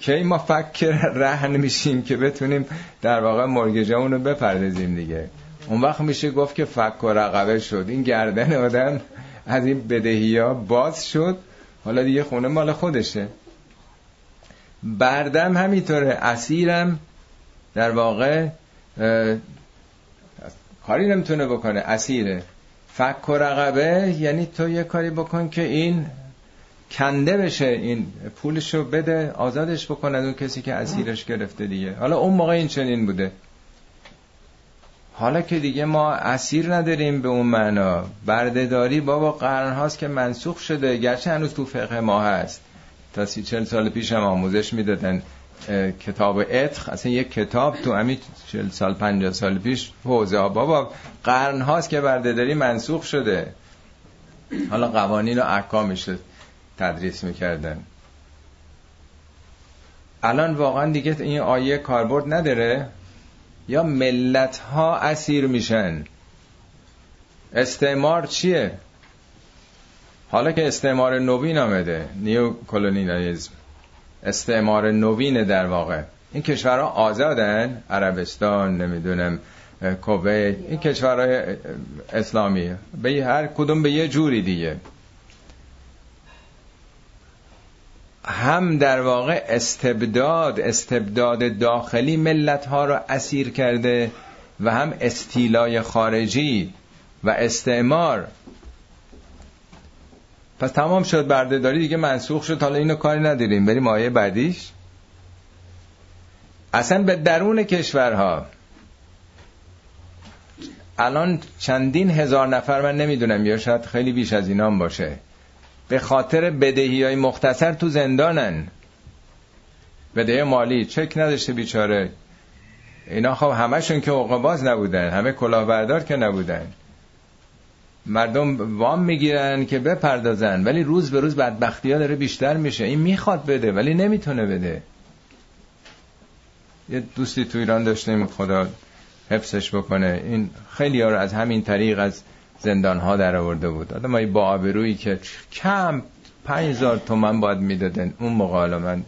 کی ما فکر رهن میشیم که بتونیم در واقع مرگجه رو بپردازیم دیگه. اون وقت میشه گفت که فک و رقبه شد. این گردن آدم از این بدهی ها باز شد. حالا دیگه خونه مال خودشه. بردم همینطوره. اسیرم در واقع کاری نمی‌تونه بکنه. اسیره. فک و رقبه یعنی تو یه کاری بکن که این کنده بشه این پولشو بده آزادش بکن از اون کسی که اسیرش گرفته دیگه. حالا اون موقع این چنین بوده. حالا که دیگه ما اسیر نداریم به اون معنا. بردهداری بابا قرن هاست که منسوخ شده گرچه هنوز تو فقه ما هست. تا سی چل سال پیش هم آموزش می‌دادن کتاب اتخ اصلا یک کتاب تو همین چل سال پنجاه سال پیش حوزه بابا قرن هاست که بردهداری منسوخ شده. حالا قوانین و احکامش تدریس می‌کردن. الان واقعا دیگه این آیه کاربرد نداره؟ یا ملت ها اسیر میشن؟ استعمار چیه؟ حالا که استعمار نوین آمده نیو کلونیالیزم. استعمار نوین در واقع. این کشورها آزادن؟ عربستان نمی‌دونم کویت. این کشورهای اسلامی. به هر کدوم به یه جوری دیگه. هم در واقع استبداد استبداد داخلی ملت ها رو اسیر کرده و هم استیلای خارجی و استعمار. پس تمام شد بردهداری دیگه منسوخ شد. حالا اینو کاری نداریم. بریم آیه بعدیش. اصلا به درون کشورها. الان چندین هزار نفر من نمی‌دونم یا شاید خیلی بیش از اینام باشه. به خاطر بدهی های مختصر تو زندانن. بدهی مالی چک نداشته بیچاره. اینا خب همشون که باز نبودن همه کلاهبردار که نبودن. مردم وام می‌گیرن که بپردازن ولی روز به روز بدبختی ها داره بیشتر میشه. این می‌خواد بده ولی نمی‌تونه بده. یه دوستی تو ایران داشتیم خدا حفظش بکنه. این خیلی ها رو از همین طریق از زندان ها در آورده بود. آدم با آبرویی که کم هزار تومن باید می‌دادن. اون موقع حالا من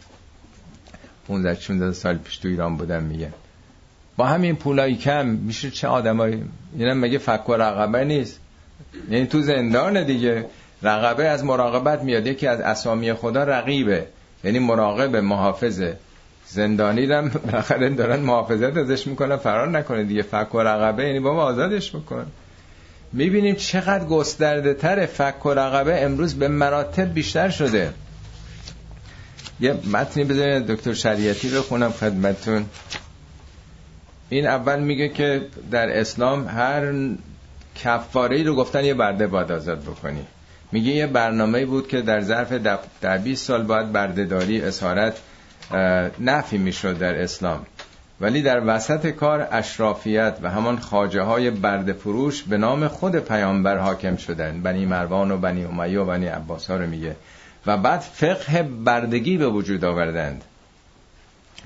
15 16 سال پیش تو ایران بودم میگه. با همین پولای کم میشه چه آدمایی اینم مگه فک و رقبه نیست. یعنی تو زندان دیگه. رقبه از مراقبت میاد. یکی از اسامی خدا رقیبه. یعنی مراقب محافظه. زندانی هم بالاخره دارن محافظت ازش می‌کنن. فرار نکنه دیگه. فک و رقبه. یعنی بابا آزادش بکن. می‌بینیم چقدر گسترده تر فک و رقبه امروز به مراتب بیشتر شده. یه متنی بذارید دکتر شریعتی رو خونم خدمتون این اول میگه که در اسلام هر کفاره رو گفتن یه برده باید آزاد بکنی. میگه یه برنامه بود که در ظرف در 20 سال باید بردهداری اسارت نفی می‌شد در اسلام. ولی در وسط کار اشرافیت و همان خاجه های برد فروش به نام خود پیامبر حاکم شدن. بنی مروان و بنی امیه و بنی عباس ها رو میگه. و بعد فقه بردگی به وجود آوردند.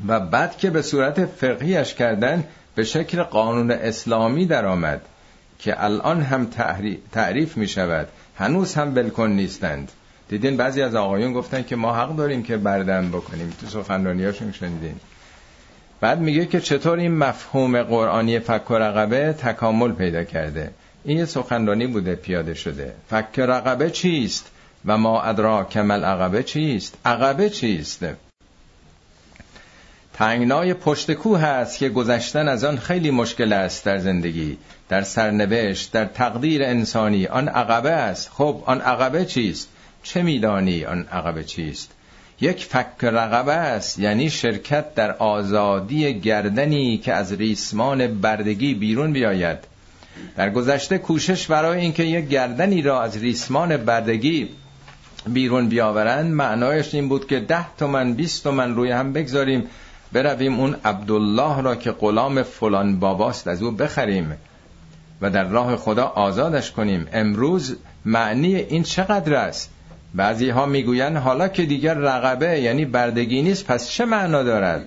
و بعد که به صورت فقهیش کردن به شکل قانون اسلامی درآمد که الان هم تعریف می شود هنوز هم بلکن نیستند. دیدین بعضی از آقایون گفتن که ما حق داریم که بردم بکنیم. تو سخنرانیاشون شنیدین. بعد میگه که چطور این مفهوم قرآنی فک و رقبه تکامل پیدا کرده؟ این یه سخنرانی بوده پیاده شده. فک رقبه چیست؟ و ما ادرا کمل عقبه چیست؟ عقبه چیست تنگنای پشت کوه هست که گذشتن از آن خیلی مشکل است در زندگی. در سرنوشت در تقدیر انسانی آن عقبه است. خب آن عقبه چیست؟ چه میدانی آن عقبه چیست؟ یک فک رقبه است یعنی شرکت در آزادی گردنی که از ریسمان بردگی بیرون بیاید. در گذشته کوشش برای اینکه یک گردنی را از ریسمان بردگی بیرون بیاورند معنایش این بود که ده تومن بیست تومن روی هم بگذاریم برویم اون عبدالله را که غلام فلان باباست از او بخریم و در راه خدا آزادش کنیم. امروز معنی این چقدر است؟ بعضی ها می‌گویند حالا که دیگر رقبه یعنی بردگی نیست پس چه معنا دارد؟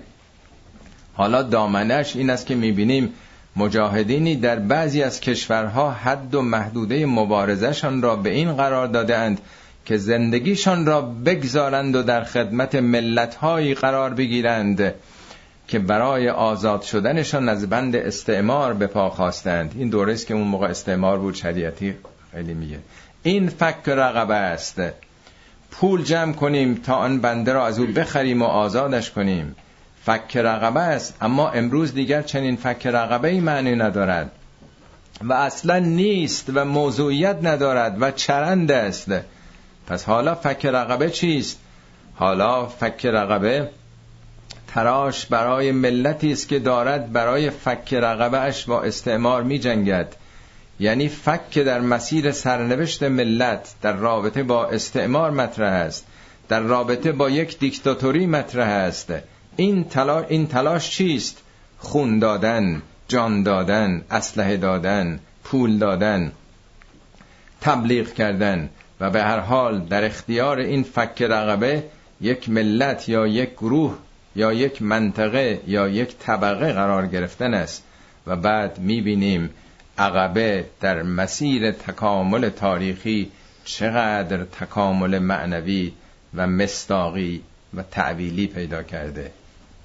حالا دامنش این است که می‌بینیم مجاهدینی در بعضی از کشورها حد و محدوده مبارزشان را به این قرار دادهاند که زندگیشان را بگذارند و در خدمت ملتهایی قرار بگیرند که برای آزاد شدنشان از بند استعمار به پا خواستند. این دوره است که اون موقع استعمار بود شریعتی خیلی میگه. این فک رقبه است. پول جمع کنیم تا آن بنده را از او بخریم و آزادش کنیم. فک رقبه است اما امروز دیگر چنین فک رقبه ای معنی ندارد. و اصلا نیست و موضوعیت ندارد و چرند است. پس حالا فک رقبه چیست؟ حالا فک رقبه تراش برای ملتی است که دارد برای فک رقبه اش با استعمار می جنگد یعنی فک در مسیر سرنوشت ملت در رابطه با استعمار مطرح است در رابطه با یک دیکتاتوری مطرح است. این تلاش, این تلاش چیست؟ خون دادن جان دادن اسلحه دادن پول دادن تبلیغ کردن و به هر حال در اختیار این فک رقبه یک ملت یا یک گروه یا یک منطقه یا یک طبقه قرار گرفتن است و بعد می‌بینیم عقبه در مسیر تکامل تاریخی چقدر تکامل معنوی و مستاقی و تعویلی پیدا کرده.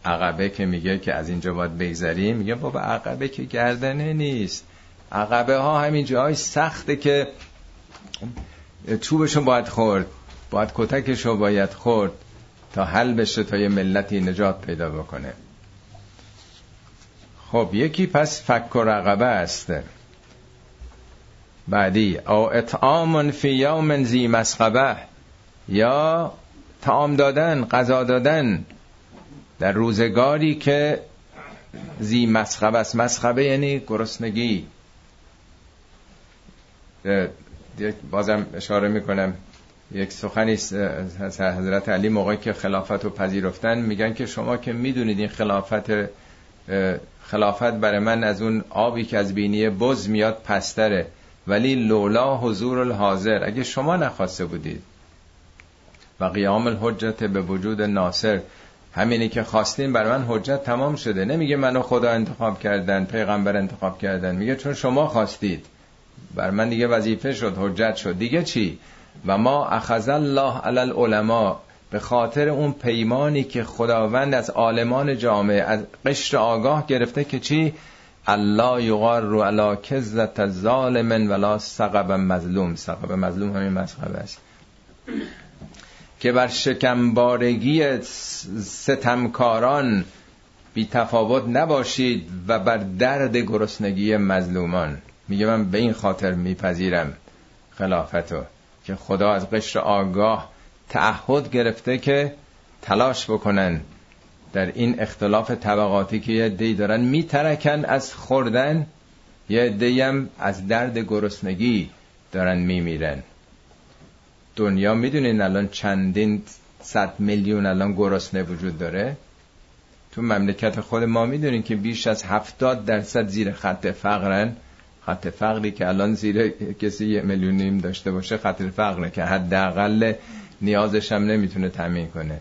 عقبه که میگه که از اینجا باید بگذریم میگه بابا عقبه که گردنه نیست. عقبه ها همین جای سخته که چوبشو باید خورد باید کتکشو باید خورد تا حل بشه تا یه ملتی نجات پیدا بکنه. خب یکی پس فک و رقبه است. بعدی. او اطعام فی یوم زی مسقبه یا تعام دادن غذا دادن در روزگاری که زی مسخبه است. مسخبه یعنی گرسنگی. بازم اشاره می‌کنم. یک سخنی حضرت علی موقعی که خلافت رو پذیرفتن. میگن که شما که می‌دونید این خلافت خلافت برای من از اون آبی که از بینی بز میاد پستره. ولی لولا حضور الحاضر اگه شما نخواسته بودید. و قیام الحجت به وجود ناصر. همینی که خواستین برای من حجت تمام شده. نمیگه منو خدا انتخاب کردن پیغمبر انتخاب کردن. میگه چون شما خواستید. بر من دیگه وظیفه شد حجت شد. دیگه چی؟ و ما اخذ الله علی العلماء به خاطر اون پیمانی که خداوند از عالمان جامعه از قشر آگاه گرفته که چی؟ الله یغار رو علا کزت ظالم ولا سقب مظلوم. سقب مظلوم همین مسخبه است. که بر شکمبارگی ستمکاران بی تفاوت نباشید و بر درد گرسنگی مظلومان. میگه من به این خاطر میپذیرم خلافتو که خدا از قشر آگاه تعهد گرفته که تلاش بکنن در این اختلاف طبقاتی که یه دی دارن میترکن از خوردن یه دی هم از درد گرسنگی دارن میمیرن. دنیا می‌دونین الان چندین صد میلیون الان گرسنه وجود داره؟ تو مملکت خود ما می‌دونیم که بیش از هفتاد درصد زیر خط فقرن. خط فقری که الان زیر کسی یه میلیون نیم داشته باشه خط فقره که حداقل نیازش هم نمی‌تونه تامین کنه.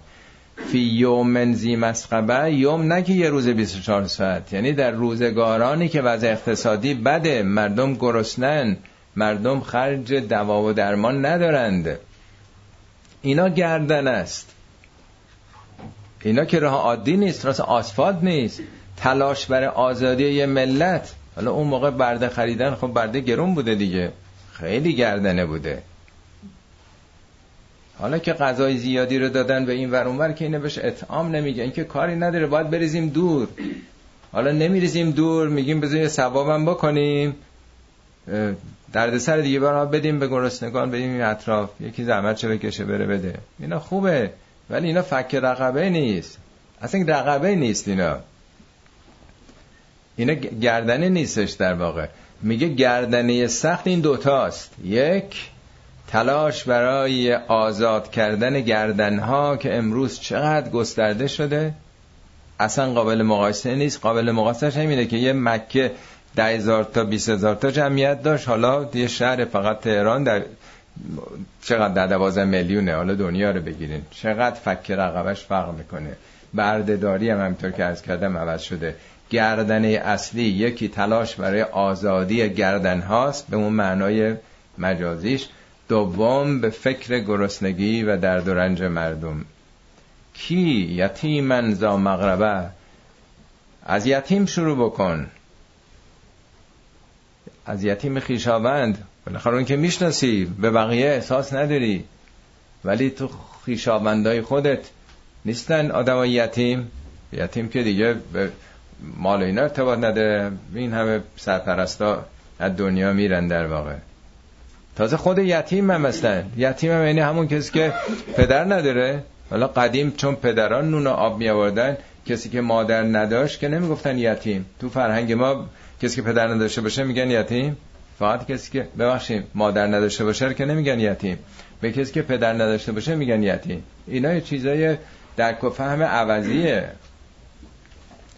فی یوم زی مسقبه یوم نه که یه روز 24 ساعت. یعنی در روزگارانی که وضع اقتصادی بده مردم گرسنن مردم خرج دوا و درمان ندارند. اینا گردن است. اینا که راه عادی نیست راست آسفالت نیست. تلاش برای آزادی یه ملت. حالا اون موقع برده خریدن خب برده گرون بوده دیگه. خیلی گردنه بوده. حالا که غذای زیادی رو دادن به این ور اونور که اینه بهش اطعام نمیگه اینکه کاری نداره باید بریزیم دور. حالا نمیریزیم دور میگیم بذار ثوابم بکنیم. دردسر دیگه برای بدیم به گرسنگان بدیم این اطراف. یکی زحمت چه بکشه بره بده. اینا خوبه ولی اینا فک رقبه نیست. اصلا رقبه نیست اینا. اینا گردنه نیستش در واقع. میگه گردنه سخت این دوتاست. یک تلاش برای آزاد کردن گردنها که امروز چقدر گسترده شده اصلا قابل مقایسه نیست. قابل مقایسهش همینه که یه مکه ده هزار تا بیس هزار تا جمعیت داشت. حالا یه شهر فقط تهران در چقدر در دوازه میلیونه؟ حالا دنیا رو بگیرین. چقدر فک رقبش فرق می‌کنه؟ بردهداری هم همینطور که از کردم عوض شده. گردنه اصلی یکی تلاش برای آزادی گردن هاست به اون معنای مجازیش. دوم به فکر گرسنگی و درد و رنج مردم. کی یتیمن زا مغربه؟ از یتیم شروع بکن. از یتیم خیشاوند. بالاخره اون که می‌شناسی به بقیه احساس نداری. ولی تو خیشاوندای خودت نیستن آدم یتیم. یتیم که دیگه به مال اینا ارتباط نداره. این همه سرپرستا از دنیا میرن در واقع. تازه خود یتیم هم هستن. یتیم هم یعنی همون کسی که پدر نداره. حالا قدیم چون پدران نون و آب می آوردن کسی که مادر نداشت که نمی‌گفتن یتیم. تو فرهنگ ما کسی که پدر نداشته باشه میگن یتیم. فقط کسی که ببخشیم مادر نداشته باشه که نمیگن یتیم. به کسی که پدر نداشته باشه میگن یتیم. اینا چیزای درک و فهم عوضیه.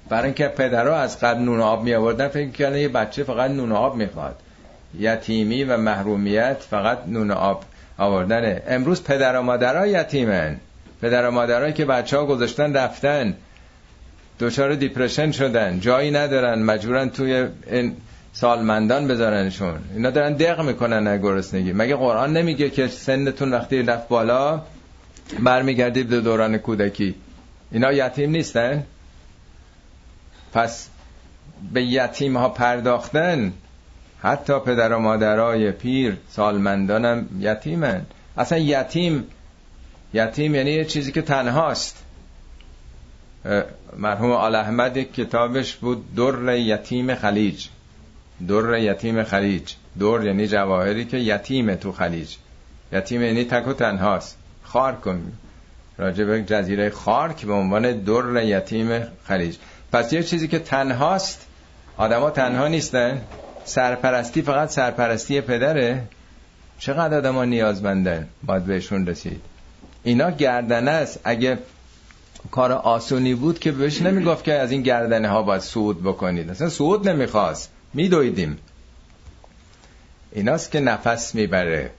برای اینکه پدرها از قبل نون آب می آوردن فکر کردن یه بچه فقط نون آب می‌خواد. یتیمی و محرومیت فقط نون آب آوردنه. امروز پدر و مادرها یتیمن. پدر و مادرهایی که بچه ها گذاشتن رفتن. دچار دیپرشن شدن. جایی ندارن. مجبورن توی این سالمندان بذارنشون. اینا دارن دق می‌کنن از گرسنگی. مگه قرآن نمیگه که سنتون وقتی رفت بالا برمیگردید به دوران کودکی؟ اینا یتیم نیستن. پس به یتیم ها پرداختن. حتی پدر و مادرای پیر سالمندانم یتیمن. اصلا یتیم یتیم یعنی یه چیزی که تنهاست. مرحوم آل احمد کتابش بود در یتیم خلیج. در یتیم خلیج. در یعنی جواهری که یتیم تو خلیج. یتیم یعنی تک و تنهاست. خار کن راجع به جزیره خارک به عنوان در یتیم خلیج. پس یه چیزی که تنهاست آدما تنها نیستن. سرپرستی فقط سرپرستی پدره؟ چقدر آدما نیازمندن؟ باید بهشون رسید. اینا گردنه است. اگه کار آسونی بود که بهش نمی‌گفت که از این گردنه ها باید سود بکنید. اصلا سود نمی‌خواست. میدویدیم. ایناست که نفس می‌بره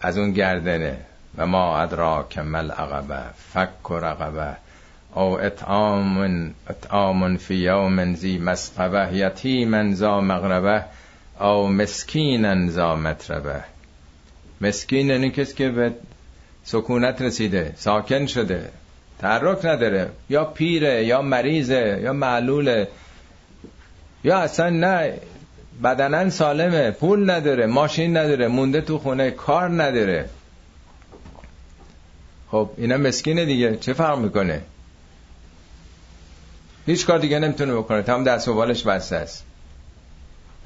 از اون گردنه. و ما ادراک مل عقبه فک رقبه. او اطعام اطعام فی یوم زی مسقبه یتیما زا مغربه. او مسکینا زا مطربه. مسکین یعنی کسی که به سکونت رسیده ساکن شده تحرک نداره یا پیره یا مریضه یا معلوله یا اصلا نه بدنن سالمه پول نداره ماشین نداره مونده تو خونه کار نداره. خب اینا مسکینه دیگه. چه فرق می‌کنه؟ هیچ کار دیگه نمی‌تونه بکنه. تمام دست و بالش بسته است.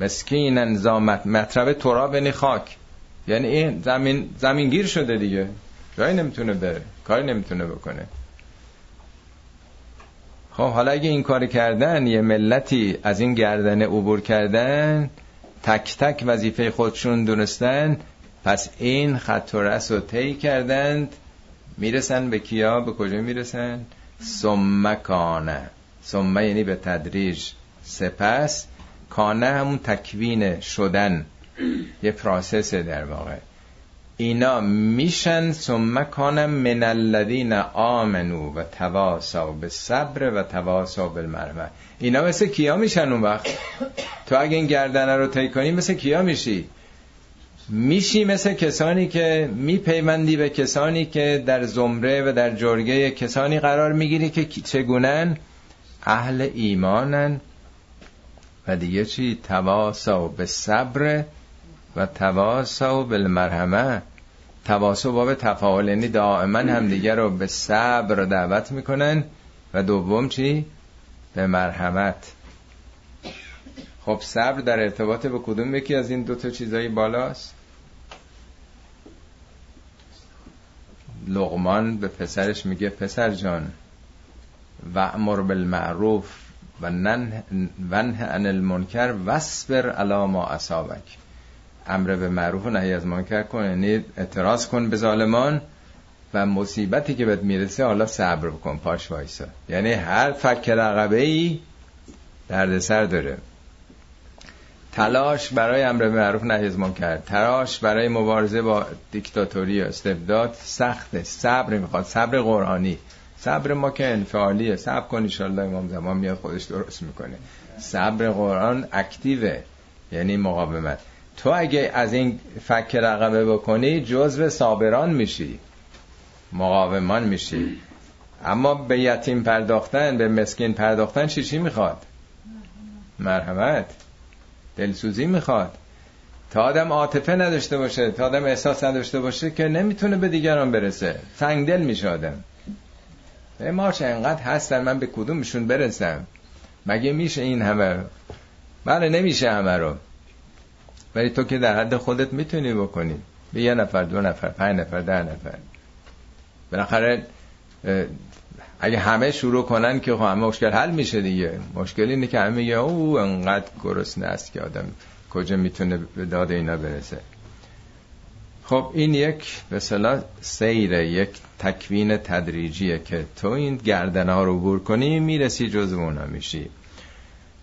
مسکین انزامت مطرب تراب خاک. یعنی این زمین زمینگیر شده دیگه. جایی نمی‌تونه بره. کاری نمی‌تونه بکنه. خب حالا اگه این کار کردن یه ملتی از این گردن عبور کردن تک تک وظیفه خودشون دونستن پس این خط و رس رو طی کردند می‌رسن به کیا؟ به کجا می‌رسن؟ ثم کانه ثم یعنی به تدریج. سپس کانه همون تکوین شدن. یه پراسسه در واقع. اینا میشن ثم کانم من الذین آمنو و تواسا به صبر و تواسا بالمرحمه. اینا مثل کیا میشن اون وقت؟ تو اگه این گردنه رو طی کنی مثل کیا میشی؟ میشی مثل کسانی که میپیوندی به کسانی که در زمره و در جرگه کسانی قرار می‌گیری که چگونن؟ اهل ایمانن و دیگه چی؟ تواسا به صبر و تواسا بالمرحمه. تواسا باب تفاول یعنی دائما همدیگه رو به صبر دعوت می‌کنن و دوم چی؟ به مرحمت. خب صبر در ارتباط به کدوم یکی از این دوتا چیزایی بالاست؟ لغمان به پسرش میگه پسر جان و امر بالمعروف و ونه عن المنکر وصبر علی ما اصابک. امر به معروف و نهی از منکر کن یعنی اعتراض کن به ظالمان و مصیبتی که بهت می‌رسه حالا صبر بکن پاش وایسا. یعنی هر فک رقبه ای دردسر داره. تلاش برای امر به معروف نهی از منکر. تلاش برای مبارزه با دیکتاتوری و استبداد سخته. صبر می‌خواد. صبر قرآنی. صبر ما که انفعالیه. صبر کن ان امام زمان میاد خودش درست می‌کنه. صبر قرآن اکتیوه یعنی مقاومت. تو اگه از این فک رقبه بکنی جزو صابران میشی. مقاومان میشی. اما به یتیم پرداختن به مسکین پرداختن چی چی می‌خواد؟ مرحمت. دلسوزی می‌خواد. تا آدم عاطفه نداشته باشه تا آدم احساس نداشته باشه که نمی‌تونه به دیگران برسه. تنگ دل میشه آدم. ما چه انقدر هستن من به کدومشون برسم؟ مگه میشه این همه بله نمیشه همه رو. ولی تو که در حد خودت می‌تونی بکنی. به یه نفر دو نفر پنج نفر ده نفر. بالاخره اگه همه شروع کنن که خب همه مشکل حل میشه دیگه. مشکل اینه که همه یه او انقدر گرسنه است که آدم کجا می‌تونه به داد اینا برسه. خب این یک به سیره یک تکوین تدریجیه که تو این گردن ها رو بور کنی می‌رسی جز اونا میشی.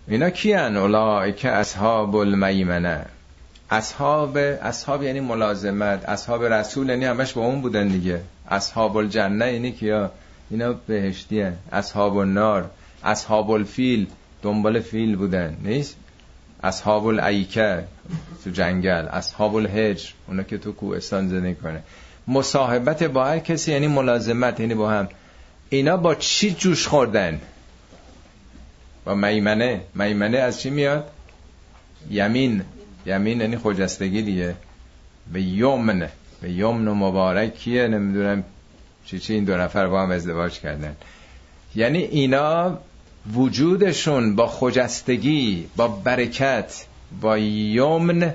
اینا کیان؟ اولای که اصحاب المیمنه. اصحاب اصحاب یعنی ملازمت اصحاب رسول یعنی همش با اون بودن دیگه. اصحاب الجنه یعنی کیا؟ اینا بهشتی. اصحاب النار اصحاب الفیل دنبال فیل بودن نیست؟ اصحاب الایکه تو جنگل اصحاب الهجر اونا که تو کوهستان زندگی کنه مصاحبت با هر کسی یعنی ملازمت یعنی با هم. اینا با چی جوش خوردن؟ با میمنه. میمنه از چی میاد؟ یمین. یمین یعنی خجستگی دیگه. به یمن. به یمن و مبارک کیه؟ نمی‌دونم چی چی این دو نفر با هم ازدواج کردن. یعنی اینا وجودشون با خجستگی با برکت با یمن.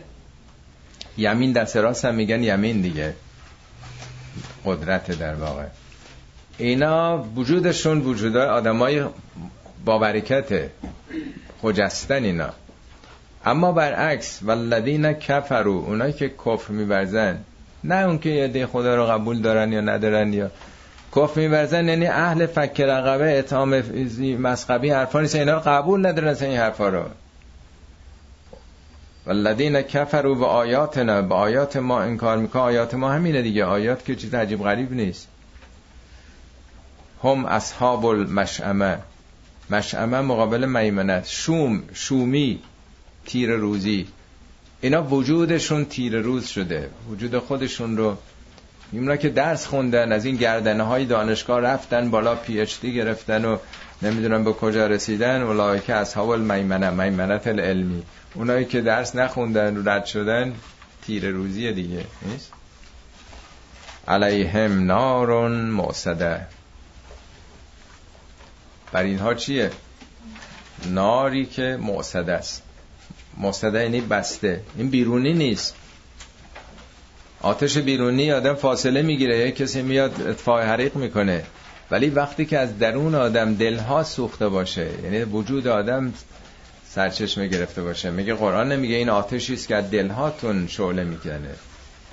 یمین دست راست هم میگن یمین دیگه. قدرت در واقع. اینا وجودشون وجودای آدمای با برکت خجستن اینا. اما برعکس والذین کفرو اونایی که کفر میورزن نه اون که یه خدا رو قبول دارن یا ندارن یا کفر میورزن یعنی اهل فک رقبه اتهام مسقبی حرفا نیست. اینا قبول ندارن این حرفا رو. والذین کفروا به آیاتنا به آیات ما انکار می‌کنه آیات ما همینه دیگه. آیات که چیز عجیب غریب نیست. هم اصحاب المشعمه مشعمه مقابل میمنت شوم شومی تیر روزی. اینا وجودشون تیر روز شده. وجود خودشون رو اینا که درس خوندن از این گردنه های دانشگاه رفتن بالا پی اچ دی گرفتن و نمی‌دونم به کجا رسیدن. اولای که اصحاب المیمنه میمنت العلمی. اونایی که درس نخوندن و رد شدن تیر روزی دیگه نیست؟ علیهم نارون معصده بر اینها چیه؟ ناری که معصده است. معصده یعنی بسته. این بیرونی نیست. آتش بیرونی آدم فاصله می‌گیره یک کسی میاد اتفاق حریق می‌کنه. ولی وقتی که از درون آدم دلها سوخته باشه یعنی وجود آدم سرچشمه گرفته باشه. میگه قرآن نمیگه این آتشی است که از دلهاتون شعله می‌کنه.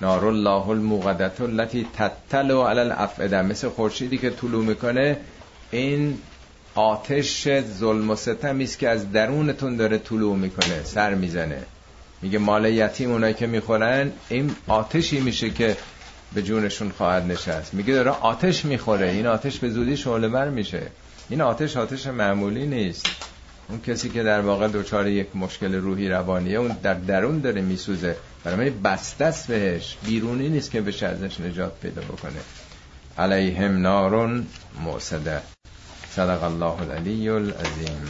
نار الله الموقدت التي تطلع علی الافئده مثل خورشیدی که طلوع می‌کنه این آتش ظلم و ستمی است که از درونتون داره طلوع می‌کنه سر می‌زنه. میگه مال یتیم اونایی که می‌خورن این آتشی میشه که به جونشون خواهد نشست. میگه داره آتش می‌خوره این آتش به زودی شعله بر میشه. این آتش آتش معمولی نیست. اون کسی که در واقع دچار یک مشکل روحی روانیه اون در درون داره میسوزه. برای بسته است بهش. بیرونی نیست که بشه ازش نجات پیدا بکنه. علیهم نارون موسده. صدق الله العلی العظیم.